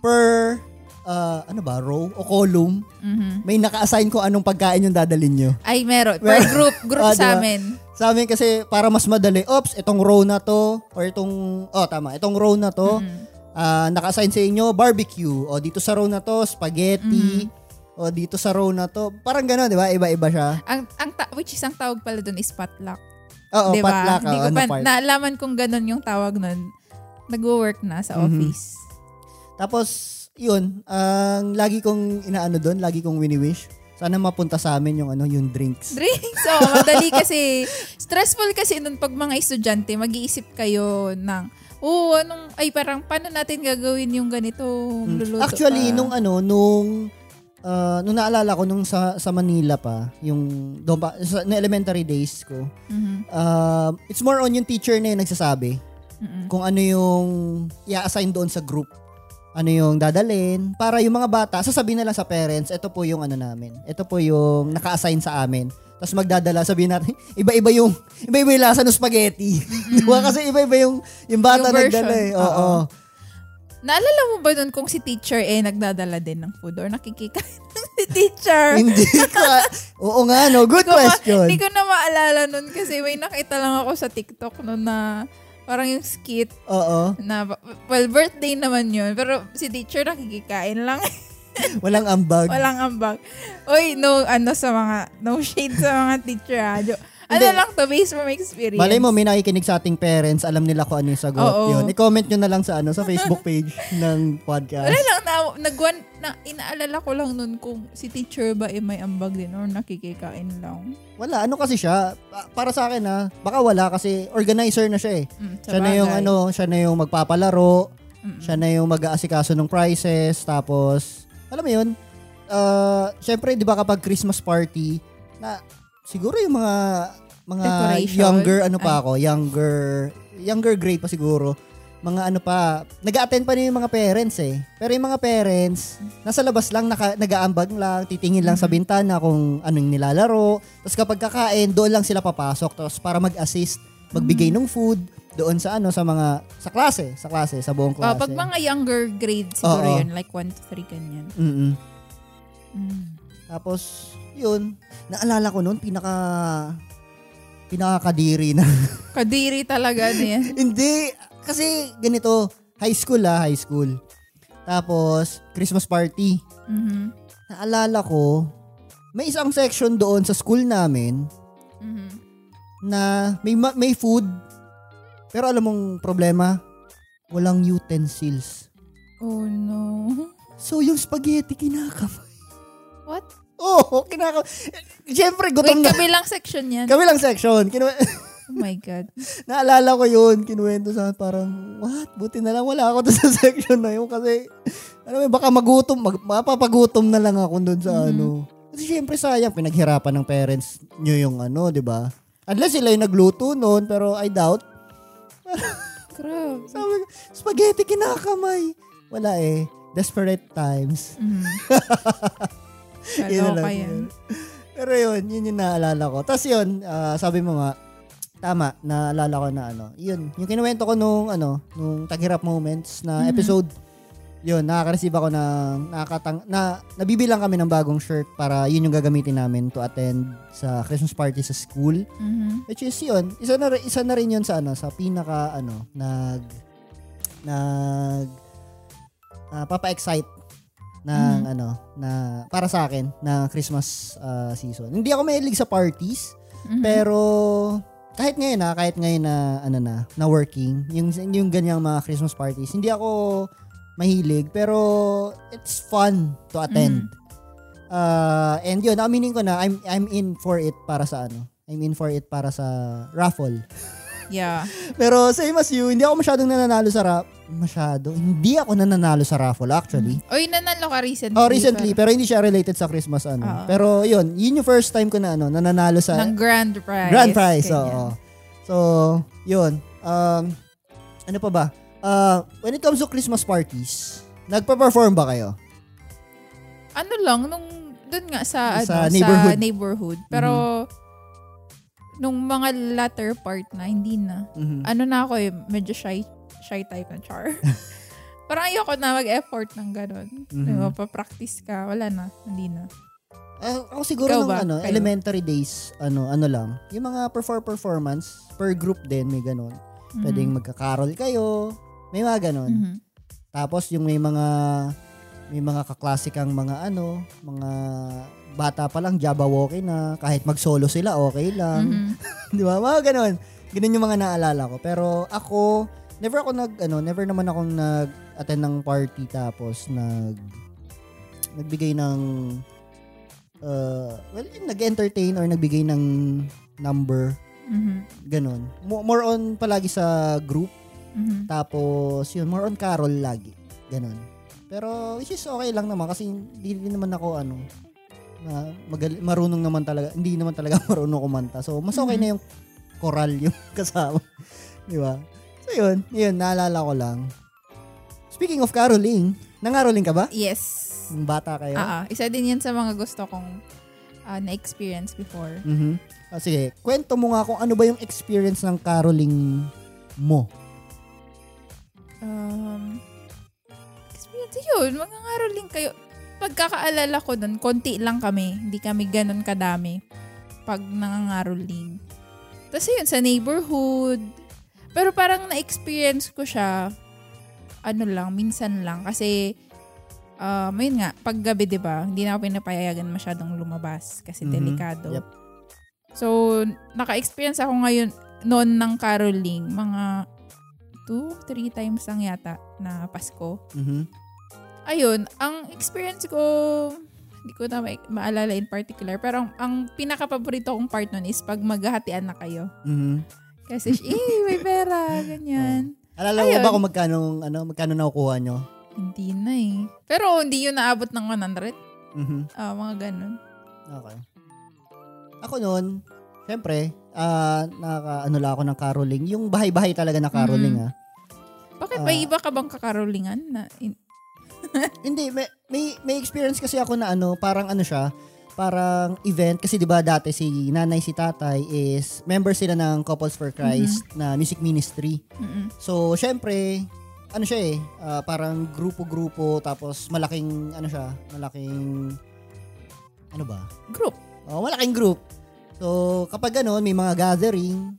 Per, ah, ano ba, row o column, Mhm. may naka-assign ko anong pagkain yung dadalin nyo. Ay, meron. Per group, group Ah, sa diba? amin. Sa amin kasi, para mas madali, ops, itong row na to, or itong, oh tama, itong row na to, Mhm. ah, naka-assign sa inyo, barbecue, o dito sa row na to, spaghetti, Mhm. O dito sa row na to, parang gano'n, di ba? Iba-iba siya. Ang, ang ta- which is ang tawag pala doon is potluck. Oo, di ba? patlak, Hindi ko ano pa, part. naalaman kung ganun yung tawag nun. Nag-work na sa Mhm. office. Tapos, yun, ang lagi kong inaano doon, lagi kong wini-wish, sana mapunta sa amin yung ano, yung drinks. Drinks. Oh, madali kasi. Stressful kasi nun pag mga estudyante, mag-iisip kayo ng, oh, anong, ay parang, paano natin gagawin yung ganito? Mm. Luluto Actually, pa. nung ano, nung ah, nung naalala ko nung sa sa Manila pa, yung doon pa sa na elementary days ko. Mhm. ah, it's more on yung teacher na yung nagsasabi Mhm. kung ano yung i-assign doon sa group. Ano yung dadalin para yung mga bata sasabihin na lang sa parents, ito po yung ano namin. Ito po yung naka-assign sa amin. Tapos magdadala, sabihin natin, iba-iba yung iba-iba yung lasa ng spaghetti. Di ba? Kasi iba-iba yung yung bata Yung version. nagdala eh. Oo. Oo. Naalala mo ba nun kung si teacher eh nagdadala din ng food or nakikikain si teacher? Hindi ko. Oo nga, no. Good Hindi ko ma- question. Hindi ko na maalala nun kasi may nakita lang ako sa TikTok nun na parang yung skit Oo. na, well, birthday naman yun. Pero si teacher nakikikain lang. Walang ambag. Walang ambag. Uy, no, ano sa mga, no shade sa mga teacher ha. Ano lang to, based from experience. Malay mo, may nakikinig sa ating parents, alam nila kung ano yung sagot. Oo. Yun. I-comment nyo na lang sa ano sa Facebook page ng podcast. Wala lang, na, nagwan, na, inaalala ko lang nun kung si teacher ba eh may ambag din or nakikikain lang. Wala, ano kasi siya, pa- para sa akin ha, baka wala kasi organizer na siya eh. Mm, Siya na yung ano, siya na yung magpapalaro, Mm-mm. siya na yung mag-aasikaso ng prizes, tapos, alam mo yun, uh, syempre, di ba kapag Christmas party, na siguro yung mga mga Decoration. younger, ano pa Ay. ako, younger, younger grade pa siguro, mga ano pa, nag-attend pa rin yung mga parents eh. Pero yung mga parents, nasa labas lang, naka, nag-aambag lang, titingin lang sa Mm-hmm. bintana kung anong nilalaro. Tapos kapag kakain, doon lang sila papasok. Tapos para mag-assist, magbigay Mm. ng food doon sa ano, sa mga, sa klase, sa klase, sa buong Ah, klase. pag mga younger grade siguro Oo. yun, like 1 to 3 ganyan. Mm-mm. Mm. Tapos, yun, naalala ko noon, pinaka, pinakakadiri na. Kadiri talaga na yan. Hindi, kasi ganito, high school ah, high school. Tapos, Christmas party. Mhm. Naalala ko, may isang section doon sa school namin Mhm. na may, ma- may food. Pero alam mong problema, walang utensils. Oh no. So, yung spaghetti kinakamay. What? Oo, oh, kinakamay. Siyempre, gutom Wait, na. kabilang section yan. Kami lang section. Kinu- Oh my God. Naalala ko yun, kinuwento sa parang, what? Buti na lang wala ako doon sa section na yun kasi, ano mo, baka magutom, mag, mapapagutom na lang ako doon sa Mhm. ano. Kasi syempre sayang, pinaghirapan ng parents nyo yung ano, di ba? Unless sila yung nagluto noon, pero I doubt. Grabe. Sabi ko, spaghetti kinakamay. Wala eh. Desperate times. Mhm. Kaloka lang yan. yun. Pero yun, yun yung naalala ko. Tapos yun, ah, sabi mo nga, tama, naalala ko na ano, yun, yung kinuwento ko nung, ano, nung Taghirap Moments na Mhm. episode, yun, nakaka-receive ako ng, nakakatang, na, nabibilang kami ng bagong shirt para yun yung gagamitin namin to attend sa Christmas party sa school. Mhm. Which is yun, isa na, isa na rin yun sa ano, sa pinaka, ano, nag, nag, ah, papa-excite ng Mhm. ano na para sa akin na Christmas ah, season. Hindi ako mahilig sa parties, Mhm. pero kahit ngayon na, kahit ngayon na ano na, na working, yung yung ganyang mga Christmas parties, hindi ako mahilig pero it's fun to attend. Ah, and yun, aminin ko na I'm I'm in for it para sa ano. I'm in for it para sa raffle. Yeah. Pero same as you, hindi ako masyadong nananalo sa ra- masyado. Hindi ako nananalo sa raffle actually. Oy, nanalo ka recently. Oh, recently, pero- pero hindi siya related sa Christmas ano. Oo. Pero yun, yun yung first time ko na ano, nananalo sa ng grand prize. grand prize. Oo. So, yun. Um, ano pa ba? Uh, when it comes to Christmas parties, nagpa-perform ba kayo? Ano lang, nung dun nga sa, Sa ano, neighborhood. sa neighborhood. Pero, nung mga latter part na, hindi na. Mhm. Ano na ako eh, medyo shy, shy type na char. Parang ayoko na mag-effort ng ganun. Mhm. Diba, pa-practice ka, wala na, hindi na. Eh, ako siguro Ikaw nung ba? ano, Kayo? elementary days, ano, ano lang, yung mga perform performance per group din may ganun. Mhm. Pwedeng magka-carol kayo, may mga ganun. Mhm. Tapos yung may mga may mga kaklasikang mga ano, mga bata pa lang Jabberwocky na kahit mag-solo sila okay lang. Mhm. Di ba? Mga ganun. Ganun yung mga naalala ko. Pero ako, never ako nag, ano, never naman akong nag-attend ng party tapos nag, nagbigay ng, uh, well, nag-entertain or nagbigay ng number. Mhm. Ganun. Mo- More on palagi sa group. Mhm. Tapos, yun, more on carol lagi. Ganun. Pero, which is okay lang naman kasi hindi rin naman ako, ano, na magal- marunong naman talaga, hindi naman talaga marunong kumanta. So, mas okay Mhm. na yung choral yung kasama. Di ba? So, yun. Yun, naalala ko lang. Speaking of caroling, nangaroling ka ba? Yes. Nung bata kayo? Ah, ah. isa din yan sa mga gusto kong ah, na-experience before. Mhm. Ah, sige, kwento mo nga kung ano ba yung experience ng caroling mo. Um, experience yun. Mga ngaroling kayo. Pagkakaalala ko nun, konti lang kami. Hindi kami ganun kadami pag nangangaroling. Tapos yun, sa neighborhood. Pero parang na-experience ko siya, ano lang, minsan lang. Kasi, um, ayun nga, paggabi, di ba, hindi na ako pinapayagan masyadong lumabas kasi Mhm. delikado. Yep. So, naka-experience ako ngayon noon ng caroling, mga two, three times lang yata na Pasko. Mhm. Ayun, ang experience ko, hindi ko na ma- maalala in particular, pero ang, ang pinaka-paborito kong part nun is pag maghahatian na kayo. Mhm. Kasi, eh, may pera, ganyan. Alala mo ba kung magkano, ano, magkano nakukuha nyo? Hindi na eh. Pero hindi yun naabot ng 100. Mhm. Ah, mga ganun. Okay. Ako noon, syempre, ah naka, ano lang ako ng caroling. Yung bahay-bahay talaga na caroling, Mhm. ah. Bakit Ah. may iba ka bang kakarolingan? Na, in- Hindi, may, may, may experience kasi ako na ano, parang ano siya, parang event. Kasi di ba dati si nanay, si tatay is member sila ng Couples for Christ na music ministry. Mm-mm. So, syempre, ano siya eh, ah, parang grupo-grupo, tapos malaking, ano siya, malaking, ano ba? Group. Oh, malaking group. So, kapag gano'n, may mga gathering,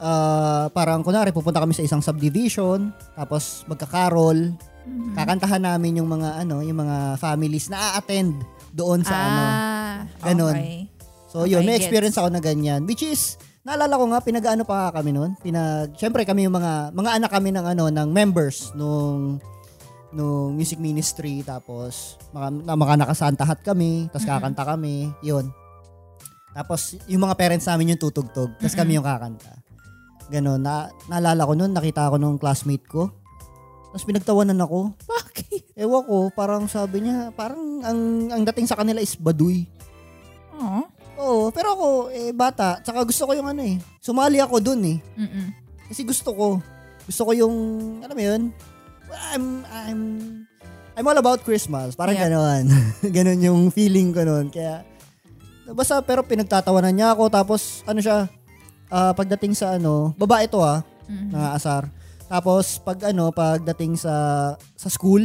ah, parang kunwari, pupunta kami sa isang subdivision, tapos magka-carol, Mhm. kakantahan namin yung mga, ano, yung mga families na a-attend doon sa ano. Ah, Ganon. Okay. So, yun, okay, may gets. experience ako na ganyan. Which is, naalala ko nga, pinag-ano pa kami noon. Pinag, syempre kami yung mga, mga anak kami ng ano, ng members nung, nung music ministry. Tapos, mga, na, mga nakasantahat kami. Tapos Mhm. kakanta kami. Yun. Tapos, yung mga parents namin yung tutugtog. Tapos kami yung kakanta. Ganon. Na, naalala ko noon, nakita ako nung classmate ko. Tapos pinagtawanan ako. Bakit? Ewan ko, parang sabi niya, parang ang, ang dating sa kanila is baduy. Oh. Oo, pero ako, eh, bata. Tsaka gusto ko yung ano eh. Sumali ako dun eh. Mm-mm. Kasi gusto ko. Gusto ko yung, alam mo yun? I'm, I'm, I'm all about Christmas. Parang Yeah. ganon. ganon yung feeling ko nun. Kaya, basta pero pinagtatawanan niya ako. Tapos, ano siya, ah, pagdating sa ano, babae to ah, Mhm. na asar. Tapos, pag ano, pagdating sa, sa school,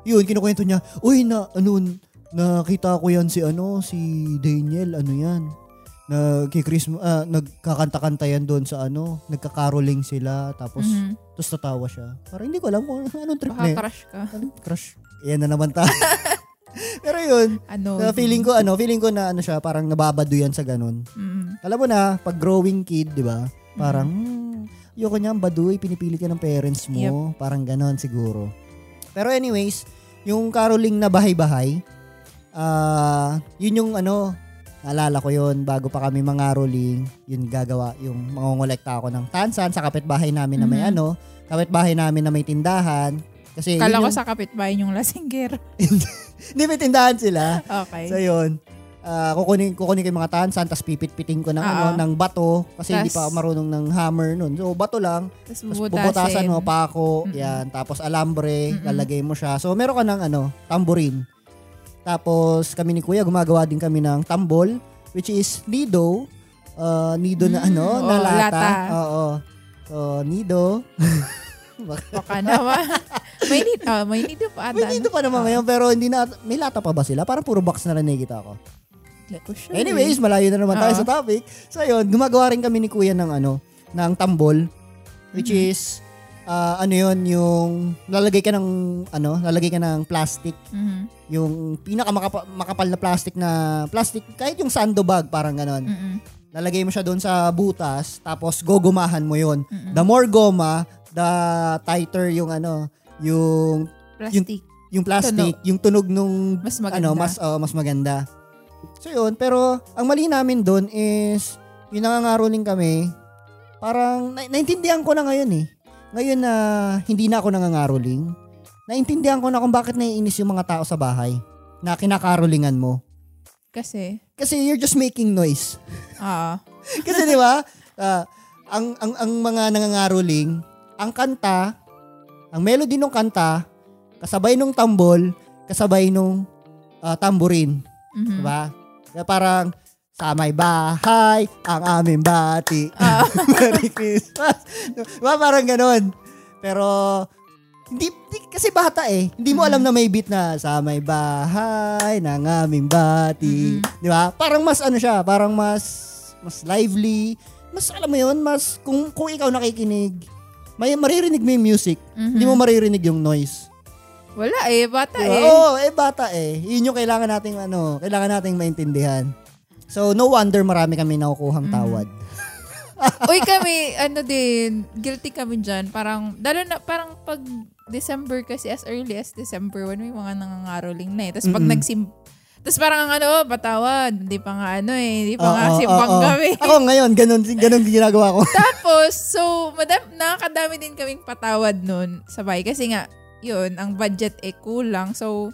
yun, kinukwento niya, uy, na, ano, nakita ko yan si ano, si Daniel, ano yan. Nagki-Christmas, ah, nagkakanta-kanta yan doon sa ano, nagkakaroling sila, tapos, Mhm. tapos tatawa siya. Parang hindi ko alam kung anong trip Baka na yun. crush ka. Anong crush? Yan na naman tayo. Pero yun, Ano? na feeling ko, ano, feeling ko na ano siya, parang nababado yan sa ganun. Mm. Alam mo na, pag growing kid, di ba? Parang, hmm, ayoko niya, baduy, pinipilit ka ng parents mo. Parang ganon siguro. Pero anyways, yung caroling na bahay-bahay, ah yun yung ano, naalala ko yun, bago pa kami mangaroling, yun gagawa, yung mangongolekta ako ng tansan sa kapitbahay namin na may Mhm. ano, kapitbahay namin na may tindahan. Kasi Kala yun ko yung, sa kapitbahay yung lasingger. hindi may tindahan sila. Okay. So yun, ah kukunin kukunin ko yung mga tansan tapos pipit-piting ko ng Oo. ano ng bato kasi hindi pa Tas- ako marunong ng hammer noon. So bato lang, Tapos bubutasan mo pako, Mm-mm. yan, tapos alambre, Mm-mm. lalagay mo siya. So meron ka ng ano, tamborin. Tapos kami ni Kuya gumagawa din kami ng tambol which is nido. ah, nido na Mm, ano, na oo, lata. lata. Oo. So nido. Baka naman. may need, ah, may need pa ata. May nido pa naman ngayon pero hindi na may lata pa ba sila? Parang puro box na lang nakikita ko. Sure. Anyways, malayo na naman tayo Oo. sa topic. So yun, gumagawa rin kami ni Kuya ng ano, ng tambol which Mhm. is ah, ano yun, yung lalagay ka ng ano, lalagay ka ng plastic, Mhm. yung pinaka makapal na plastic na plastic kahit yung sandbag parang ganon. Mm-mm. Lalagay mo siya doon sa butas tapos gogumahan mo yun. Mm-mm. The more goma, the tighter yung ano, yung Plastic. yung plastic, yung tunog nung Mas maganda. ano, mas oh, mas maganda. So yun, pero ang mali namin doon is yung nangangaroling kami, parang na- naintindihan ko na ngayon eh. Ngayon na hindi na ako nangangaroling, naintindihan ko na kung bakit naiinis yung mga tao sa bahay na kinakarolingan mo. Kasi, Kasi you're just making noise. ah, Kasi di ba, ah, ang, ang, ang mga nangangaroling, ang kanta, ang melody ng kanta, kasabay nung tambol, kasabay nung ah, tamborin. mhm. Diba? Kaya parang, sa may bahay, ang aming bati. Ah. Merry Christmas. Diba? Parang ganon. Pero, hindi, hindi- kasi bata eh. Hindi mo Mhm. alam na may beat na sa may bahay ng aming bati. Mhm. Di ba? Parang mas ano siya, parang mas mas lively. Mas alam mo yun, mas kung, kung ikaw nakikinig, may maririnig mo yung music. Mhm. Hindi mo maririnig yung noise. Wala eh, bata Diba? eh. Oo, eh bata eh. Yun yung kailangan nating ano, kailangan nating maintindihan. So no wonder marami kami nakukuhang Mm. tawad. Uy kami, ano din, guilty kami dyan. Parang, dalo na, parang pag December kasi, as early as December 1, may mga nangangaroling na eh. Tapos pag nagsim, tapos parang ang ano, oh, patawad, hindi pa nga ano eh, hindi pa Oo, nga oo, simpang oo. kami. Ako ngayon, ganun, ganun ginagawa ko. Tapos, so, madam, nakakadami din kaming patawad nun sa bahay. Kasi nga, yun, ang budget eh kulang. So,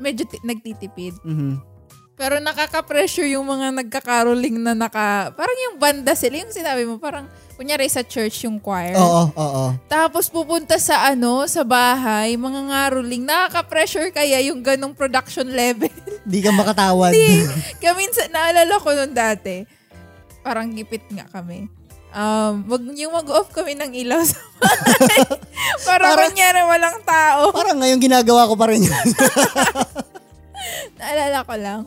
medyo ti- nagtitipid. Mhm. Pero nakaka-pressure yung mga nagkakaroling na naka... Parang yung banda sila, yung sinabi mo, parang kunyari sa church yung choir. Oo, oo. Tapos pupunta sa ano, sa bahay, mga ngaroling. Nakaka-pressure kaya yung ganong production level. Di ka makatawad. Hindi. Kaminsan, naalala ko nun dati. Parang gipit nga kami. Um, wag, yung mag-off kami ng ilaw sa bahay. Para Parang- kunyari walang tao. Parang ngayon ginagawa ko pa rin yun. Naalala ko lang.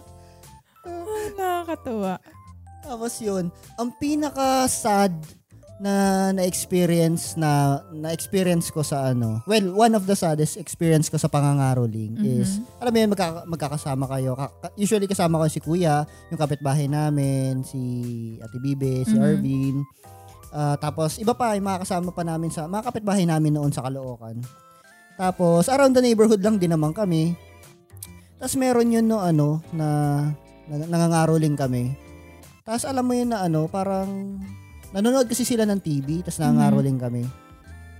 Nakakatuwa. Tapos yun, ang pinaka-sad na na-experience na na-experience ko sa ano. Well, one of the saddest experience ko sa pangangaroling is alam mo yun magkaka- magkakasama kayo. Ka- usually kasama ko si Kuya, yung kapitbahay namin, si Ate Bibe, si Mhm. Arvin. Ah, tapos iba pa, yung mga kasama pa namin sa mga kapitbahay namin noon sa Caloocan. Tapos around the neighborhood lang din naman kami. Tapos meron yun no ano na nangangaroling kami. Tapos alam mo yun na ano, parang nanonood kasi sila ng TV, tapos nangangaroling kami.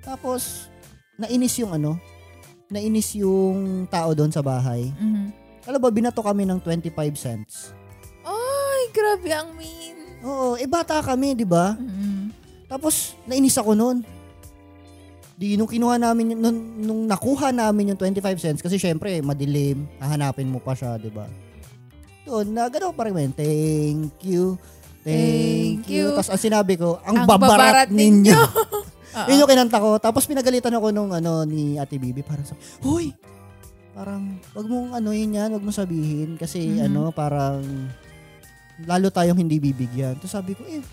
Tapos nainis yung ano, nainis yung tao doon sa bahay. Mhm. Alam ba, binato kami ng 25 cents. Ay, grabe ang mean. Oo, eh bata kami, di ba? Mhm. Tapos nainis ako noon. Di nung kinuha namin nung, nung nakuha namin yung 25 cents kasi syempre madilim, hahanapin mo pa siya, 'di ba? Doon na gano'n pa rin, thank you. Thank, Thank you. you. Tapos ang sinabi ko, ang, Ang babarat, babarat ninyo. Oo. Yun yung kinanta ko. Tapos pinagalitan ako nung ano ni Ate Bibi parang sa, Hoy! Parang, wag mong ano yun yan, wag mong sabihin. Kasi Mhm. ano, parang, lalo tayong hindi bibigyan. Tapos sabi ko, eh,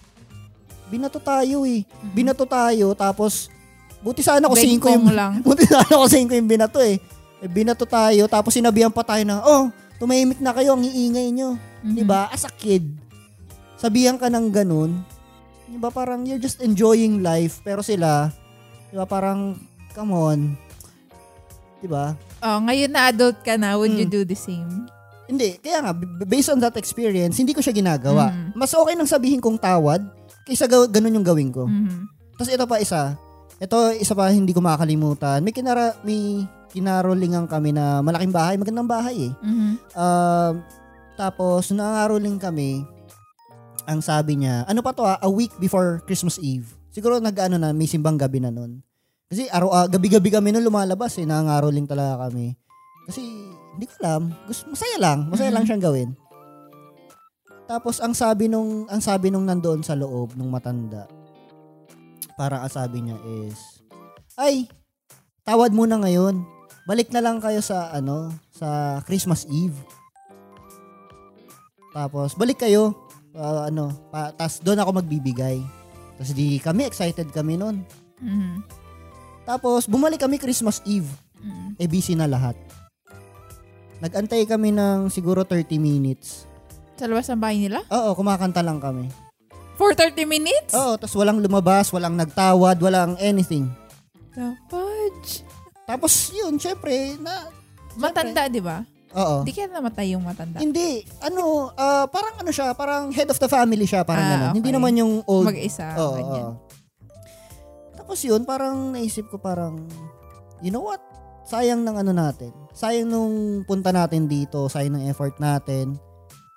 binato tayo eh. Mhm. Binato tayo, tapos, buti sana ko Bengkong singko yung, lang. buti sana ko singko yung binato eh. eh. Binato tayo, tapos sinabihan pa tayo na, oh, tumahimik na kayo, ang iingay nyo. Mhm. Di ba? As a kid, sabihan ka ng ganun, di ba parang you're just enjoying life, pero sila, di ba parang, come on, di ba? Oh, ngayon na adult ka na, would you Mm. do the same? Hindi, kaya nga, based on that experience, hindi ko siya ginagawa. Mhm. Mas okay nang sabihin kong tawad, kaysa gaw- ganun yung gawin ko. Mhm. Tapos ito pa isa, ito isa pa hindi ko makakalimutan, may kinara, may kinarolingan kami na malaking bahay, magandang bahay eh. Mhm. Um, tapos, nangaroling kami, ang sabi niya, ano pa to ah, a week before Christmas Eve. Siguro nag-ano na, may simbang gabi na nun. Kasi araw, ah, gabi-gabi kami nun lumalabas eh, nangaroling talaga kami. Kasi, hindi ko alam, gusto, masaya lang, masaya lang siyang gawin. Tapos, ang sabi nung, ang sabi nung nandoon sa loob, nung matanda, parang ang sabi niya is, ay, tawad muna ngayon. Balik na lang kayo sa, ano, sa Christmas Eve. Tapos, balik kayo. Ah, ano, pa, tas doon ako magbibigay. Tapos di kami, excited kami noon. Mhm. Tapos, bumalik kami Christmas Eve. Mhm. Eh, busy na lahat. Nagantay kami ng siguro 30 minutes. Sa labas ng bahay nila? Oo, kumakanta lang kami. For 30 minutes? Oo, tapos walang lumabas, walang nagtawad, walang anything. The fudge. Tapos, yun, syempre, na, Matanda, di ba? oo. Di kaya namatay yung matanda. Hindi, ano, ah, parang ano siya, parang head of the family siya, parang Ah. Hindi okay. naman yung old Mag-isa. Oo, ganyan. oo. Tapos yun, parang naisip ko parang, you know what? Sayang ng ano natin. Sayang nung punta natin dito, sayang ng effort natin.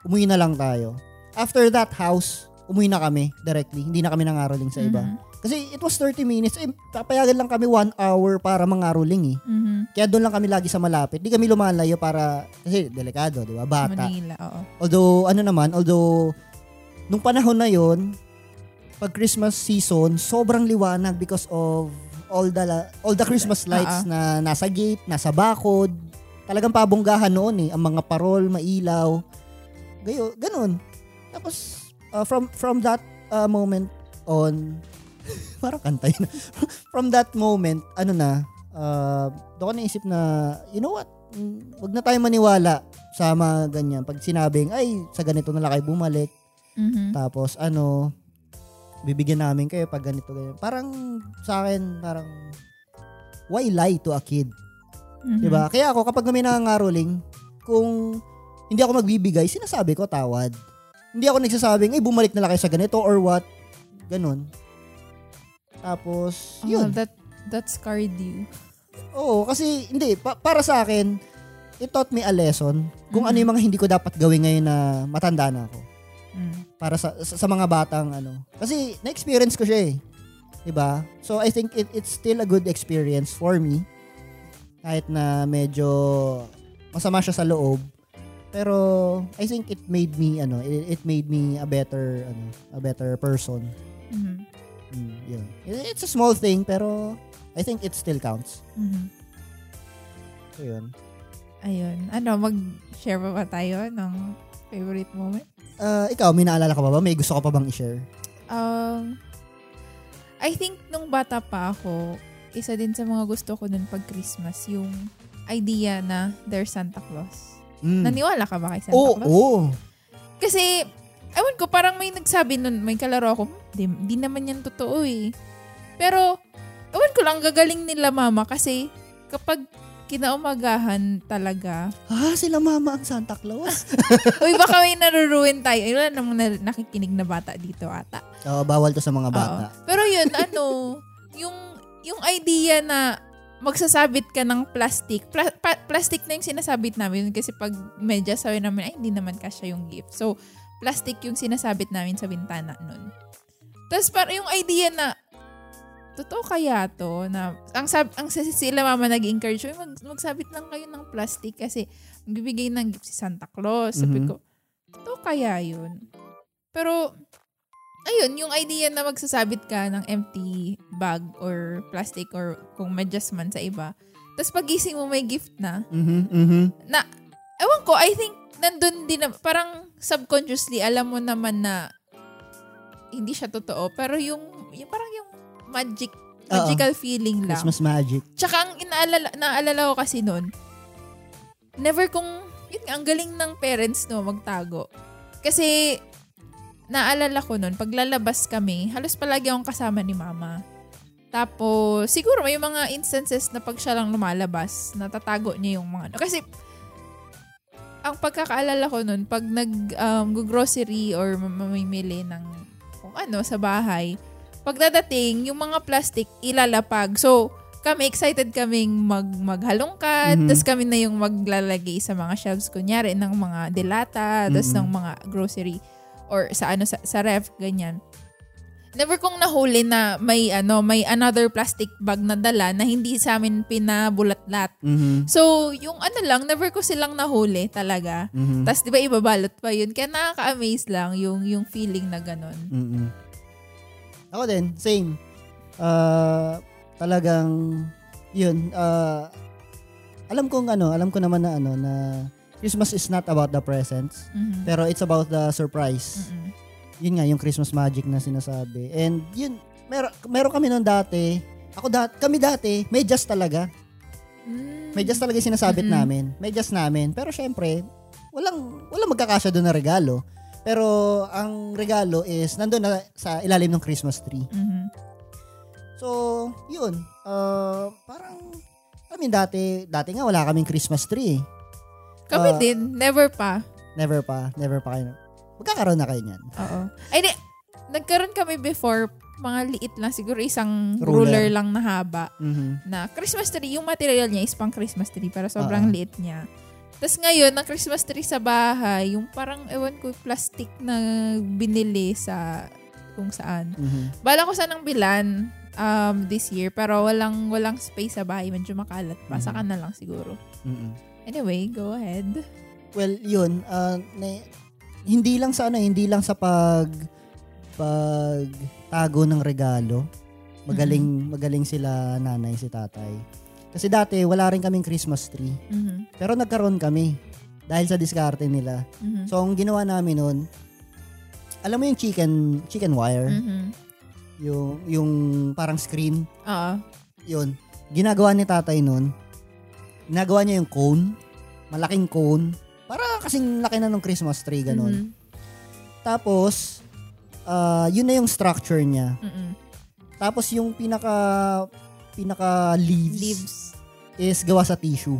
Umuwi na lang tayo. After that house, umuwi na kami directly. Hindi na kami nangaroling sa iba. Mhm. Kasi it was 30 minutes. Eh, papayagan lang kami one hour para mangaroling eh. Mhm. Kaya doon lang kami lagi sa malapit. Di kami lumalayo para, kasi delikado, di ba? Bata. Manila, oo. Although, ano naman, although, nung panahon na yon pag Christmas season, sobrang liwanag because of all the all the Christmas lights Ah, na nasa gate, nasa bakod. Talagang pabonggahan noon eh. Ang mga parol, mailaw. Gayo, ganun. Tapos, uh, from from that uh, moment on, parang kanta yun. from that moment, ano na, uh, doon naisip na, you know what, Mm, wag na tayo maniwala sa mga ganyan. Pag sinabing, ay, sa ganito na lang kayo bumalik. Mhm. Tapos, ano, bibigyan namin kayo pag ganito, ganyan. Parang, sa akin, parang, why lie to a kid? Mhm. Diba? Kaya ako, kapag may nangangaroling, kung hindi ako magbibigay, sinasabi ko, tawad. Hindi ako nagsasabing, ay, bumalik na lang kayo sa ganito or what. Ganun. Tapos, Oh, yun. that, that scarred you. Oo, kasi hindi pa- para sa akin it taught me a lesson kung Mhm. ano yung mga hindi ko dapat gawin ngayon na matanda na ako. Mm. Para sa sa, sa mga batang ano. Kasi na-experience ko siya eh. 'Di ba? So I think it, it's still a good experience for me. Kahit na medyo masama siya sa loob. Pero I think it made me ano, it, it made me a better ano, a better person. Mhm. Mm, yun. It's a small thing pero I think it still counts. Mhm. So yun. Ayun. Ano, mag-share pa ba tayo ng favorite moment? Ah, ikaw, may naalala ka pa ba? May gusto ka pa bang i-share? Um, I think nung bata pa ako, isa din sa mga gusto ko nun pag Christmas, yung idea na there's Santa Claus. Mm. Naniwala ka ba kay Santa Oo, Claus? oo. Kasi, ewan ko, parang may nagsabi nun, may kalaro ako, di, di naman yan totoo eh. Pero, ewan ko lang, gagaling nila mama kasi kapag kinaumagahan talaga, Ah, sila mama ang Santa Claus. uy, baka may naruruin tayo. Ay, wala namang na- nakikinig na bata dito ata. Oo, bawal to sa mga bata. Oo. Pero yun, ano, yung, yung idea na magsasabit ka ng plastic. Pla- pa- plastic na yung sinasabit namin kasi pag medya sabi namin, ay, hindi naman kasya yung gift. So, plastic yung sinasabit namin sa bintana nun. Tapos parang yung idea na, totoo kaya to na ang sab ang si- sila mama nag-encourage "Uy, mag magsabit lang kayo ng plastic kasi magbibigay ng gift si Santa Claus. Sabi Mhm. ko, totoo kaya yun? Pero ayun, yung idea na magsasabit ka ng empty bag or plastic or kung medyas man sa iba. Tapos pagising mo may gift na. Mhm, mhm. Na, ewan ko, I think nandun din na, parang subconsciously, alam mo naman na hindi siya totoo. Pero yung, yung parang yung magic, magical feeling lang. Christmas magic. Tsaka ang inaalala, naaalala ko kasi noon, never kong, yun nga, ang galing ng parents no, magtago. Kasi, naalala ko noon, paglalabas kami, halos palagi akong kasama ni mama. Tapos, siguro may mga instances na pag siya lang lumalabas, natatago niya yung mga ano. Kasi, ang pagkakaalala ko noon, pag nag-grocery or mamimili ng kung ano sa bahay, pagdadating, yung mga plastic ilalapag. So, kami, excited kaming mag, maghalongkat, Mhm. tas kami na yung maglalagay sa mga shelves, kunyari, ng mga delata, tas Mhm. ng mga grocery, or sa ano, sa, sa ref, ganyan. Never kong nahuli na may ano, may another plastic bag na dala na hindi sa amin pinabulatlat. Mhm. So, yung ano lang, never ko silang nahuli talaga. Mhm. Tapos, di ba, ibabalot pa yun. Kaya nakaka-amaze lang yung, yung feeling na ganun. Mhm. Ako din, same. Ah, talagang yun, ah, alam kong ano, alam ko naman na ano na Christmas is not about the presents, Mhm. pero it's about the surprise. Mm-mm. Yun nga yung Christmas magic na sinasabi. And yun, meron meron kami noon dati. Ako dati, kami dati, may just talaga. Mm. May just talaga yung sinasabit Mm-mm. namin. May just namin. Pero syempre, walang walang magkakasya doon na regalo. Pero ang regalo is nandun na sa ilalim ng Christmas tree. Mhm. So, yun. Uh, parang, I mean, dati, dati nga wala kaming Christmas tree. Kami Ah. din, never pa. Never pa. Never pa kayo. Magkakaroon na kayo niyan. Oo. Ay, di, nagkaroon kami before, mga liit lang, siguro isang ruler, Ruler. lang na haba Mhm. na Christmas tree. Yung material niya is pang Christmas tree, pero sobrang Oo. liit niya. Tapos ngayon, ang Christmas tree sa bahay, yung parang, ewan ko, plastic na binili sa kung saan. Mhm. Bala ko sanang bilan um, this year, pero walang walang space sa bahay. Medyo makalat pa. Mhm. Saka na lang siguro. Mhm. Anyway, go ahead. Well, yun. uh, na- hindi lang sa ano, hindi lang sa pag pag tago ng regalo. Magaling magaling sila nanay si tatay. Kasi dati wala rin kaming Christmas tree. Mhm. Pero nagkaroon kami dahil sa diskarte nila. Mhm. So, ang ginawa namin noon, alam mo yung chicken chicken wire, Mhm. yung yung parang screen, Oo. yun. Ginagawa ni tatay noon. Ginagawa niya yung cone, malaking cone, para kasing laki na ng Christmas tree ganun. Mhm. Tapos ah, yun na yung structure niya. Mhm. Tapos yung pinaka pinaka leaves, Leaves. is gawa sa tissue.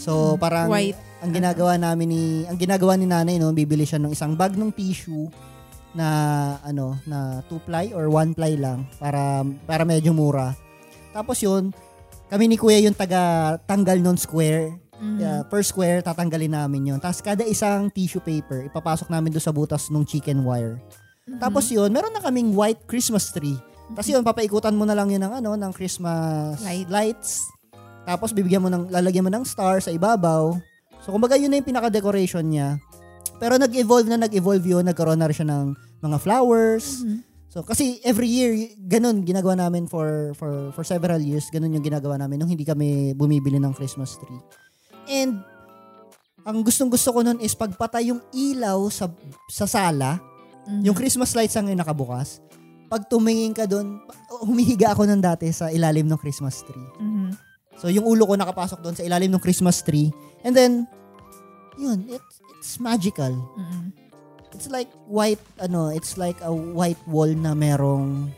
So Mm. parang White. ang ginagawa namin ni ang ginagawa ni nanay no, bibili siya ng isang bag ng tissue na ano na two ply or one ply lang para para medyo mura. Tapos yun kami ni Kuya yung taga tanggal non square. Mhm. Yeah, per square, tatanggalin namin yun. Tapos kada isang tissue paper, ipapasok namin doon sa butas ng chicken wire. Mhm. Tapos yun, meron na kaming white Christmas tree. Tapos yun, papaikutan mo na lang yun ng ano, ng Christmas Light. lights. Tapos bibigyan mo ng, lalagyan mo ng star sa ibabaw. So kumbaga yun na yung pinaka-decoration niya. Pero nag-evolve na nag-evolve yun, nagkaroon na rin siya ng mga flowers. Mhm. So kasi every year ganun ginagawa namin for for for several years, ganun yung ginagawa namin nung hindi kami bumibili ng Christmas tree. And ang gustong-gusto ko nun is pagpatay yung ilaw sa sa sala, Mhm. yung Christmas lights ang yung nakabukas. Pag tumingin ka doon, humihiga ako nun dati sa ilalim ng Christmas tree. Mhm. So yung ulo ko nakapasok doon sa ilalim ng Christmas tree. And then yun, it's it's magical. Mhm. It's like white, ano, it's like a white wall na merong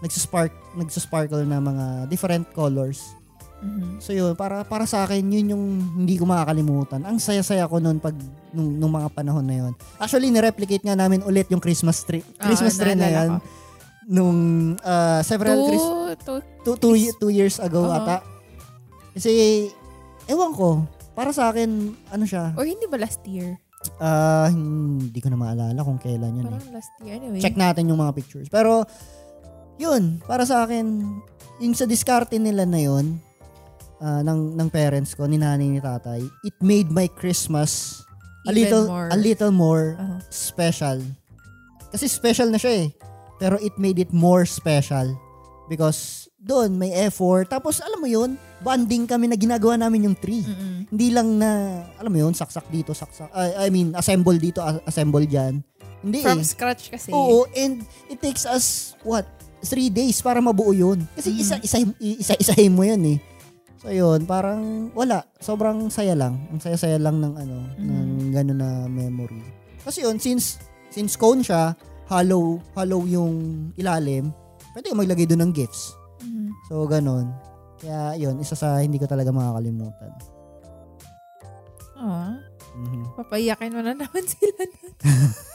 nagsaspark, nagsasparkle na mga different colors. Mhm. So yun, para para sa akin, yun yung hindi ko makakalimutan. Ang saya-saya ko noon pag nung, nung mga panahon na yun. Actually, ni-replicate nga namin ulit yung Christmas tree. Ah, Christmas tree na yan. ko. Nung uh, several Two, Chris, two, two, two, two years ago Oo. ata. Kasi, ewan ko, para sa akin, ano siya, or hindi ba last year? Ah hindi ko na maalala kung kailan yun. eh. Parang last year. Anyway. check natin yung mga pictures. Pero, yun, para sa akin, yung sa diskarte nila na yun, ah, ng, ng parents ko, ni nanay ni tatay, it made my Christmas a Even little, more. a little more Uh-huh. special. Kasi special na siya eh. Pero it made it more special. Because doon may effort. Tapos alam mo yun, bonding kami na ginagawa namin yung tree. Mm-mm. Hindi lang na, alam mo yun, saksak dito, saksak. I, I mean, assemble dito, assemble dyan. Hindi From eh. scratch kasi. Oo, and it takes us, what, three days para mabuo yun. Kasi Mhm. isa, isa, isa, isahin mo yun eh. So yun, parang wala. Sobrang saya lang. Ang saya-saya lang ng ano, Mhm. ng gano'n na memory. Kasi yun, since, since cone siya, hollow, hollow yung ilalim, pwede ka maglagay doon ng gifts. Mhm. So, ganun. Kaya, yun, isa sa hindi ko talaga makakalimutan. Ah, Mhm. papayakin mo na naman sila.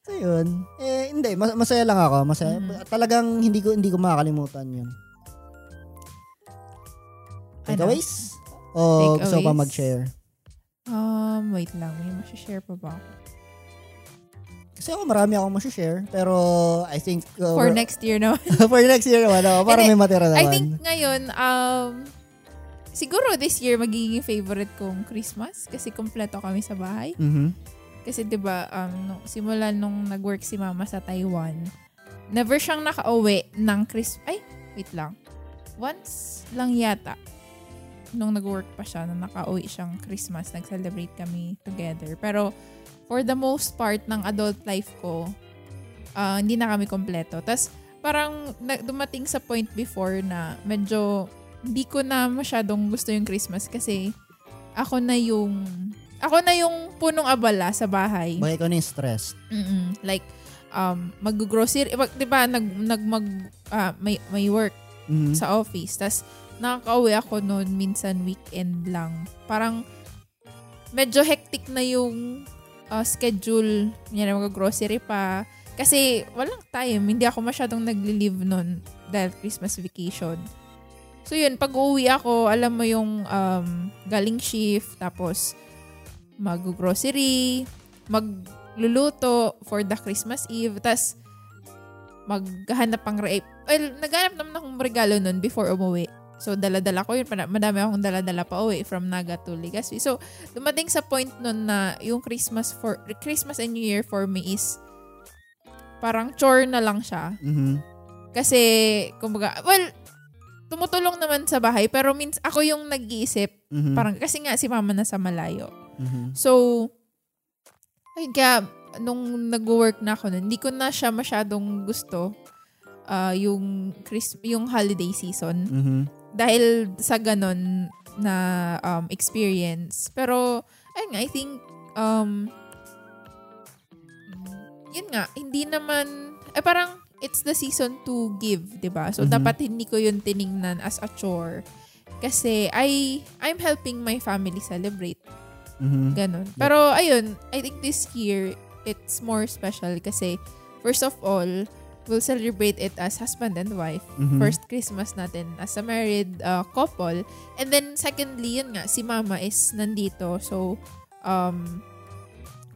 So, yun. Eh, hindi. Mas- masaya lang ako. Masaya. Mhm. Talagang hindi ko, hindi ko makakalimutan yun. Takeaways? O gusto ko pa mag-share? Um, wait lang. May masashare pa ba ako? Kasi ako marami akong ma-share. Pero, I think... uh, For next year naman. for next year naman. parang Hindi, may matira naman. I think ngayon, um, siguro this year magiging favorite kong Christmas kasi kompleto kami sa bahay. Mhm. Kasi 'di ba um nung, simula nung nag-work si mama sa Taiwan, never siyang nakauwi ng Chris ay wait lang. Once lang yata nung nag-work pa siya na nakauwi siyang Christmas, nag-celebrate kami together. Pero for the most part ng adult life ko, ah, hindi na kami kompleto. Tapos parang na- dumating sa point before na medyo hindi ko na masyadong gusto yung Christmas kasi ako na yung ako na yung punong abala sa bahay. Bakit ko na yung stress? Mm-mm. Like, um, mag-grocery, di ba, nag, nag, mag, ah, may, may work Mhm. sa office. Tapos, nakaka-uwi ako noon minsan weekend lang. Parang, medyo hectic na yung ah, schedule. Yan, mag-grocery pa. Kasi, walang time. Hindi ako masyadong nagli-live noon dahil Christmas vacation. So, yun, pag uwi ako, alam mo yung um, galing shift, tapos mag-grocery, magluluto for the Christmas Eve, tas maghanap pang rape. Well, naghanap naman akong regalo nun before umuwi. So, dala-dala ko yun. Madami akong dala-dala pa uwi from Naga to Legazpi. So, dumating sa point nun na yung Christmas for Christmas and New Year for me is parang chore na lang siya. Mhm. Kasi, kumbaga, well, tumutulong naman sa bahay, pero means ako yung nag-iisip. Mhm. Parang, kasi nga si mama nasa malayo. Mhm. So, ayun, kaya nung nag-work na ako nun, hindi ko na siya masyadong gusto ah, yung Chris, yung holiday season Mhm. Dahil sa ganon na um, experience. Pero, ayun nga, I think, um, yun nga, hindi naman, eh parang, it's the season to give, 'di ba So, Mhm. dapat hindi ko yun tiningnan as a chore. Kasi, I, I'm helping my family celebrate. Mhm. Ganon. Pero, ayun, I think this year, it's more special kasi, first of all, we'll celebrate it as husband and wife. Mhm. First Christmas natin as a married uh, couple. And then secondly, yun nga, si mama is nandito. So, um,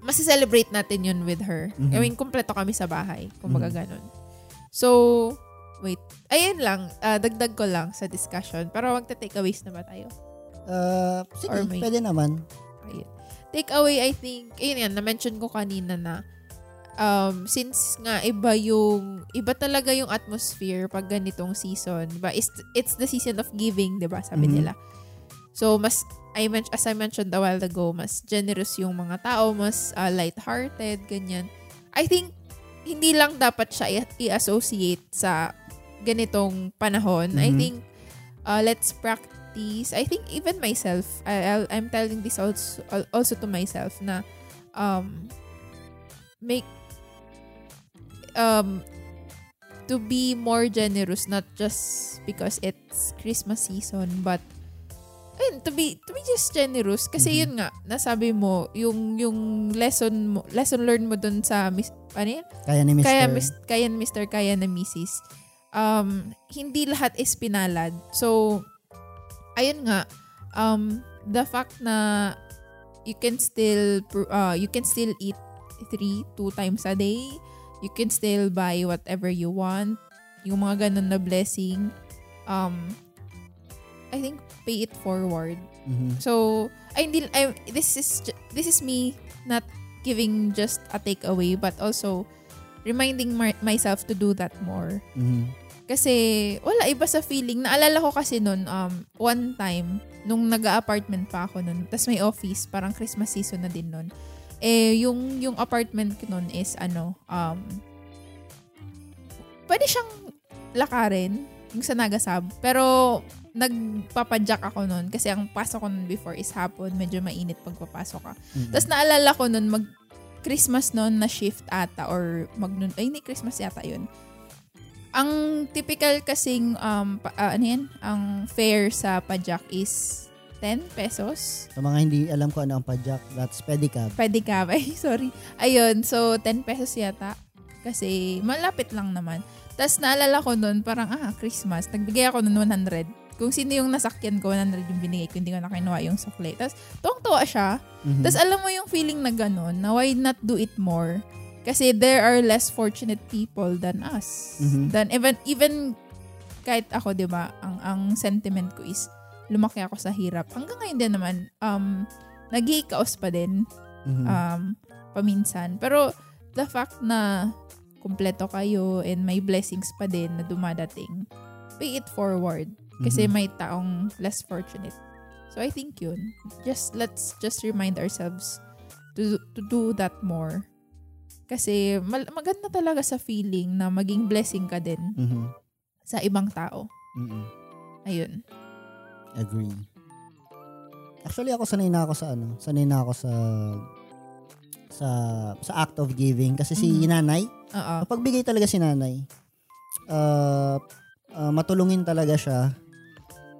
masiselebrate natin yun with her. Mhm. I mean, kumpleto kami sa bahay. Kumbaga Mhm. ganun. So, wait. Ayun lang. ah, dagdag ko lang sa discussion. Pero magta-takeaways na ba tayo? Uh, sige, Or may- pwede naman. Ayun. Takeaway, I think, ayun yan, na-mention ko kanina na um, since nga iba yung, iba talaga yung atmosphere pag ganitong season. Diba? It's, it's the season of giving, diba? Sabi Mhm. nila. So, mas, I men- as I mentioned a while ago, mas generous yung mga tao, mas uh, light-hearted, ganyan. I think, hindi lang dapat siya i- i-associate sa ganitong panahon. I Mhm. think, uh, let's practice. I think even myself, I, I'll, I'm telling this also, also to myself na um, make um, to be more generous not just because it's Christmas season but ayun, to be to be just generous kasi Mhm. yun nga nasabi mo yung yung lesson mo lesson learned mo dun sa mis, ano yan? Kaya ni Mr. Kaya, mis, kaya ni Mr. Kaya na Mrs. Um, hindi lahat is pinalad. So, ayun nga, um, the fact na you can still, uh, you can still eat three, two times a day. You can still buy whatever you want. Yung mga ganun na blessing. Um, I think pay it forward. Mhm. So, I hindi I, this is this is me not giving just a takeaway but also reminding my- myself to do that more. Mhm. Kasi wala iba sa feeling. Naalala ko kasi noon um one time nung nag-apartment pa ako noon, tas may office, parang Christmas season na din noon. Eh yung yung apartment ko noon is ano um pwede siyang lakarin yung sa Nagasab. Pero nagpapadyak ako noon kasi ang pasok ko noon before is hapon, medyo mainit pag papasok ka. Mhm. Tapos naalala ko noon mag Christmas noon na shift ata or mag ay hindi Christmas yata yun. Ang typical kasing um pa- ah, ano yan, ang fare sa padyak is 10 pesos. Sa mga hindi alam ko ano ang padjak, that's pedicab. Ba? Ay, sorry. Ayun, so 10 pesos yata. Kasi malapit lang naman. Tapos naalala ko noon, parang ah, Christmas. Nagbigay ako noon 100. Kung sino yung nasakyan ko, 100 yung binigay ko. Hindi ko na kinuha yung sukle. Tapos tuwang-tuwa siya. Mhm. Tapos alam mo yung feeling na ganun, na why not do it more? Kasi there are less fortunate people than us. Mhm. Than even, even kahit ako, di ba, ang, ang sentiment ko is, lumaki ako sa hirap. Hanggang ngayon din naman, um, nag-i-kaos pa din, Mhm. um, paminsan. Pero, the fact na kumpleto kayo and may blessings pa din na dumadating, pay it forward. Kasi Mhm. may taong less fortunate. So I think yun. Just let's just remind ourselves to to do that more. Kasi mal- maganda talaga sa feeling na maging blessing ka din Mhm. sa ibang tao. Mhm. Ayun. Agree. Actually ako sanay na ako sa ano, sanay na ako sa sa sa act of giving kasi si Mhm. nanay, Oo. mapagbigay talaga si nanay. Uh, uh, matulungin talaga siya.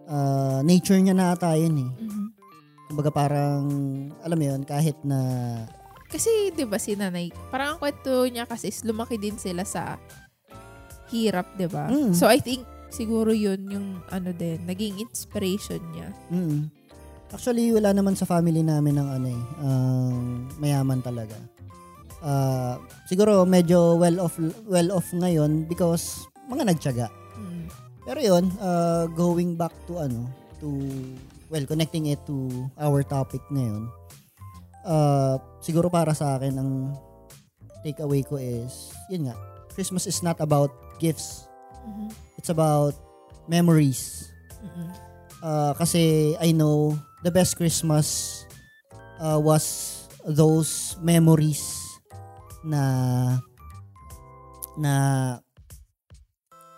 Uh, nature niya na ata yun eh. Mhm. Kumbaga parang, alam mo yun, kahit na, Kasi 'di ba si nanay, parang ang kwento niya kasi is lumaki din sila sa hirap, 'di ba? Mm. So I think siguro yun yung ano din, naging inspiration niya. mm Actually, wala naman sa family namin ng ano eh, ang mayaman talaga. Uh, siguro medyo well off well off ngayon because mga nagtiyaga. Mm. Pero yun, uh, going back to ano, to, well, connecting it to our topic ngayon, uh, siguro para sa akin, ang takeaway ko is, yun nga, Christmas is not about gifts. Mhm. It's about memories. Mhm. Uh, kasi I know the best Christmas uh, was those memories na na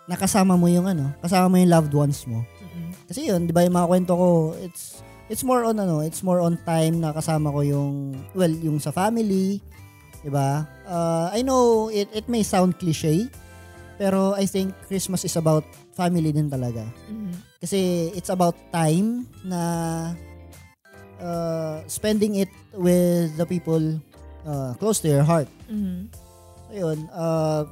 nakasama mo yung ano, kasama mo yung loved ones mo. Mhm. Kasi yun, 'di ba yung mga kwento ko, it's it's more on ano, it's more on time na kasama ko yung well, yung sa family, 'di ba? Uh, I know it it may sound cliche, pero I think Christmas is about family din talaga. Mhm. Kasi it's about time na uh, spending it with the people uh, close to your heart. Mhm. So yun, uh,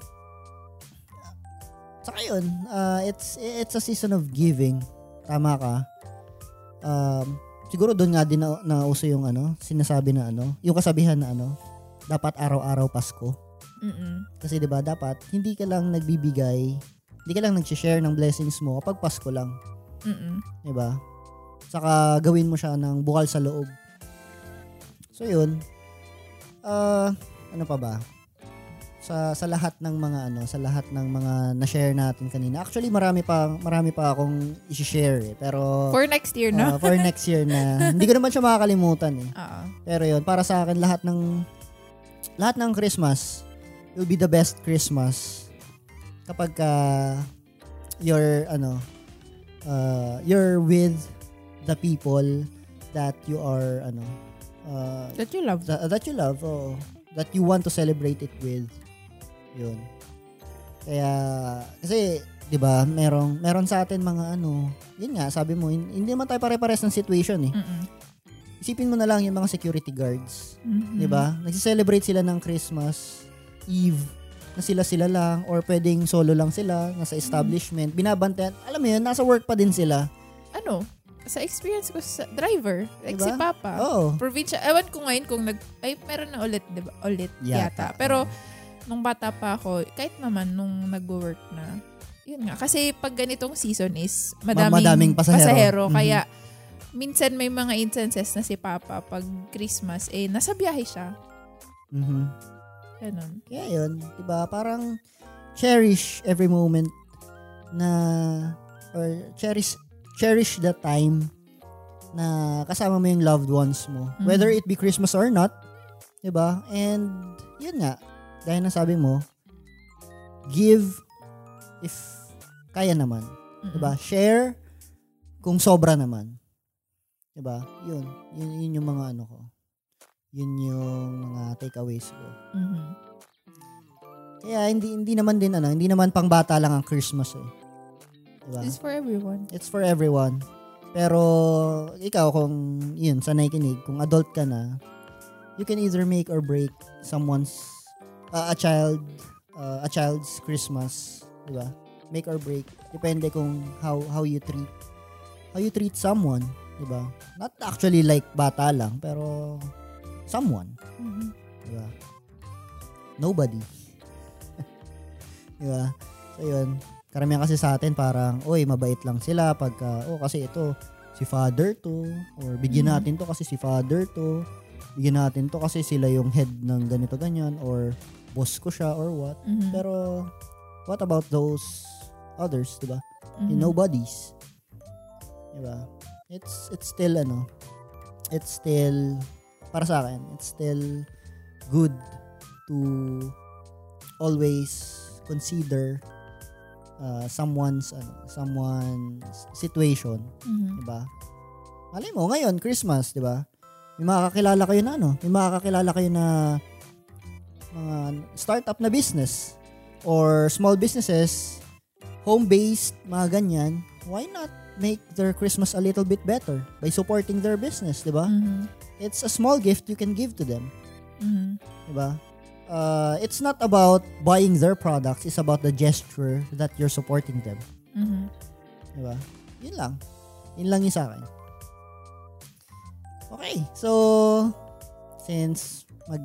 saka yun, uh, it's, it's a season of giving. Tama ka. Um, siguro doon nga din na, nauso yung ano, sinasabi na ano, yung kasabihan na ano, dapat araw-araw Pasko. Mm-mm. Kasi 'di ba dapat hindi ka lang nagbibigay, hindi ka lang nag-share ng blessings mo kapag Pasko lang, Mm-mm. 'di ba? Saka gawin mo siya ng bukal sa loob. So 'yun. Ah, ano pa ba? Sa sa lahat ng mga ano, sa lahat ng mga na-share natin kanina. Actually, marami pa marami pa akong i-share eh. Pero For next year, no? ah, for next year na. hindi ko naman siya makakalimutan eh. Oo. Pero yun, para sa akin lahat ng lahat ng Christmas will be the best Christmas kapag ka you're ano uh, you're with the people that you are ano uh, That you love. that, that you love oo. that you want to celebrate it with yun kaya kasi 'di ba merong meron sa atin mga ano yun nga sabi mo hin- hindi naman tayo pare-pares ng situation eh Mm-mm. isipin mo na lang yung mga security guards Mhm. 'di ba? Nagse-celebrate sila ng Christmas Eve na sila-sila lang or pwedeng solo lang sila nasa establishment. Binabantayan. Alam mo yun, nasa work pa din sila. Ano? Sa experience ko sa driver, like Diba? si Papa. Oo. Provincia, ewan ko ngayon kung nag, ay meron na ulit, di ba? Ulit Yata. yata. Pero, nung bata pa ako, kahit naman nung nag-work na, yun nga. Kasi pag ganitong season is madaming, madaming pasahero. Mhm. Kaya, minsan may mga instances na si Papa, pag Christmas, eh, nasa biyahe siya. Mhm. Ganun. Kaya yun, 'di ba? Parang cherish every moment na or cherish cherish the time na kasama mo yung loved ones mo. Mhm. Whether it be Christmas or not, 'di ba? And yun nga, dahil nasabi mo, give if kaya naman, Mm-mm. 'di ba? Share kung sobra naman. 'Di ba? Yun, yun, yun yung mga ano ko. Yun yung mga takeaways ko. Mhm. Kaya hindi hindi naman din ano, hindi naman pang bata lang ang Christmas eh. 'Di ba? It's for everyone. It's for everyone. Pero ikaw kung yun sa nakikinig, kung adult ka na, you can either make or break someone's uh, a child uh, a child's Christmas, 'di ba? Make or break depende kung how how you treat how you treat someone, 'di ba? Not actually like bata lang, pero someone. Mhm. Di ba? Nobody. Di ba? So, yun. Karamihan kasi sa atin parang, oy, mabait lang sila pagka, oh, kasi ito, si father to, or bigyan Mhm. natin to kasi si father to, bigyan natin to kasi sila yung head ng ganito ganyan, or boss ko siya, or what. Mhm. Pero, what about those others, di ba? Mhm. Yung nobodies. Di ba? It's, it's still, ano, it's still, para sa akin, it's still good to always consider uh, someone's ano, someone's situation, Mhm. 'di ba? Malay mo ngayon Christmas, 'di ba? May makakakilala kayo na ano, may makakakilala kayo na mga startup na business or small businesses, home-based, mga ganyan. Why not make their Christmas a little bit better by supporting their business, 'di ba? Mhm. It's a small gift you can give to them. Mhm. Diba? Uh, it's not about buying their products. It's about the gesture that you're supporting them. Mhm. Diba? Yun lang. Yun lang yung sa akin. Okay. So, since mag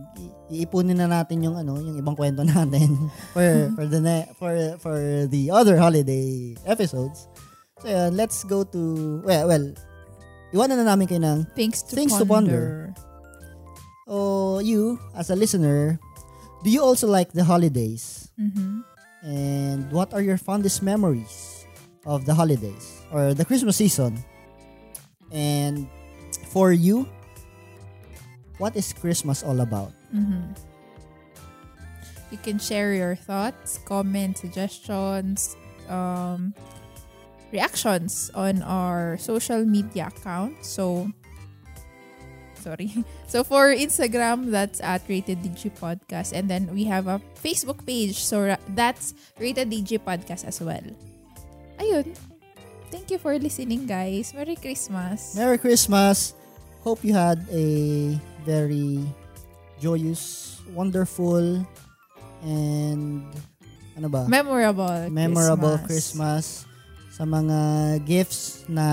iipunin na natin yung ano, yung ibang kwento natin for for the ne- for for the other holiday episodes. So, yun, let's go to well, well, iwanan na namin kayo ng Things to Things to ponder. Oh, you as a listener, do you also like the holidays? Mhm. And what are your fondest memories of the holidays or the Christmas season? And for you, what is Christmas all about? Mhm. You can share your thoughts, comments, suggestions, um, reactions on our social media account. So, sorry. So for Instagram, that's at Rated DG Podcast. And then we have a Facebook page. So that's Rated DG Podcast as well. Ayun. Thank you for listening, guys. Merry Christmas. Merry Christmas. Hope you had a very joyous, wonderful, and ano ba? Memorable Memorable Christmas. Sa mga gifts na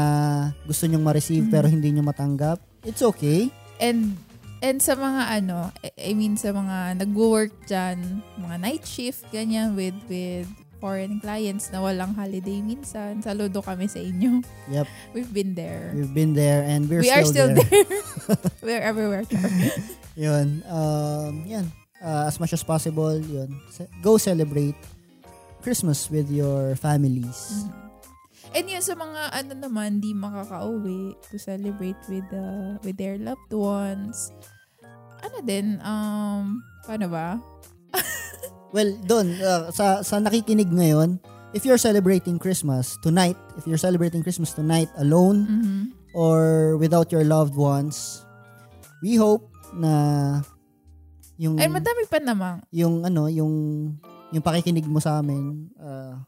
gusto nyong ma-receive Mhm. pero hindi nyo matanggap. It's okay. And and sa mga ano, I mean sa mga nagwo-work diyan, mga night shift ganyan with with foreign clients na walang holiday minsan. Saludo kami sa inyo. Yep. We've been there. We've been there and we're we are still there. there. We're everywhere. Yun. Um, yan. Uh, as much as possible, yun. Go celebrate Christmas with your families. Mhm. And yun sa mga ano naman di makakauwi to celebrate with uh, with their loved ones. Ano din um paano ba? Well, doon, uh, sa, sa nakikinig ngayon, if you're celebrating Christmas tonight, if you're celebrating Christmas tonight alone Mhm. or without your loved ones, we hope na yung Ay madami pa namang. yung ano, yung yung pakikinig mo sa amin uh,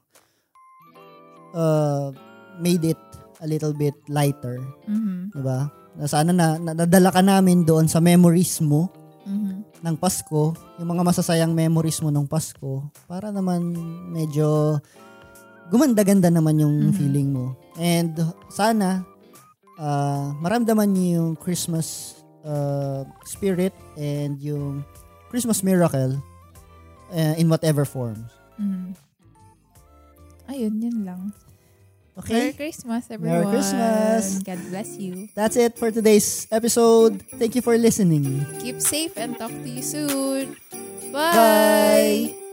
uh, made it a little bit lighter, Mhm. 'di ba? Na sana na, na nadala ka namin doon sa memories mo Mhm. ng Pasko, yung mga masasayang memories mo ng Pasko, para naman medyo gumanda-ganda naman yung Mhm. feeling mo. And sana uh, maramdaman niyo yung Christmas uh, spirit and yung Christmas miracle uh, in whatever forms. Mhm. Ayun, yun lang. Okay? Merry Christmas, everyone. Merry Christmas. God bless you. That's it for today's episode. Thank you for listening. Keep safe and talk to you soon. Bye. Bye.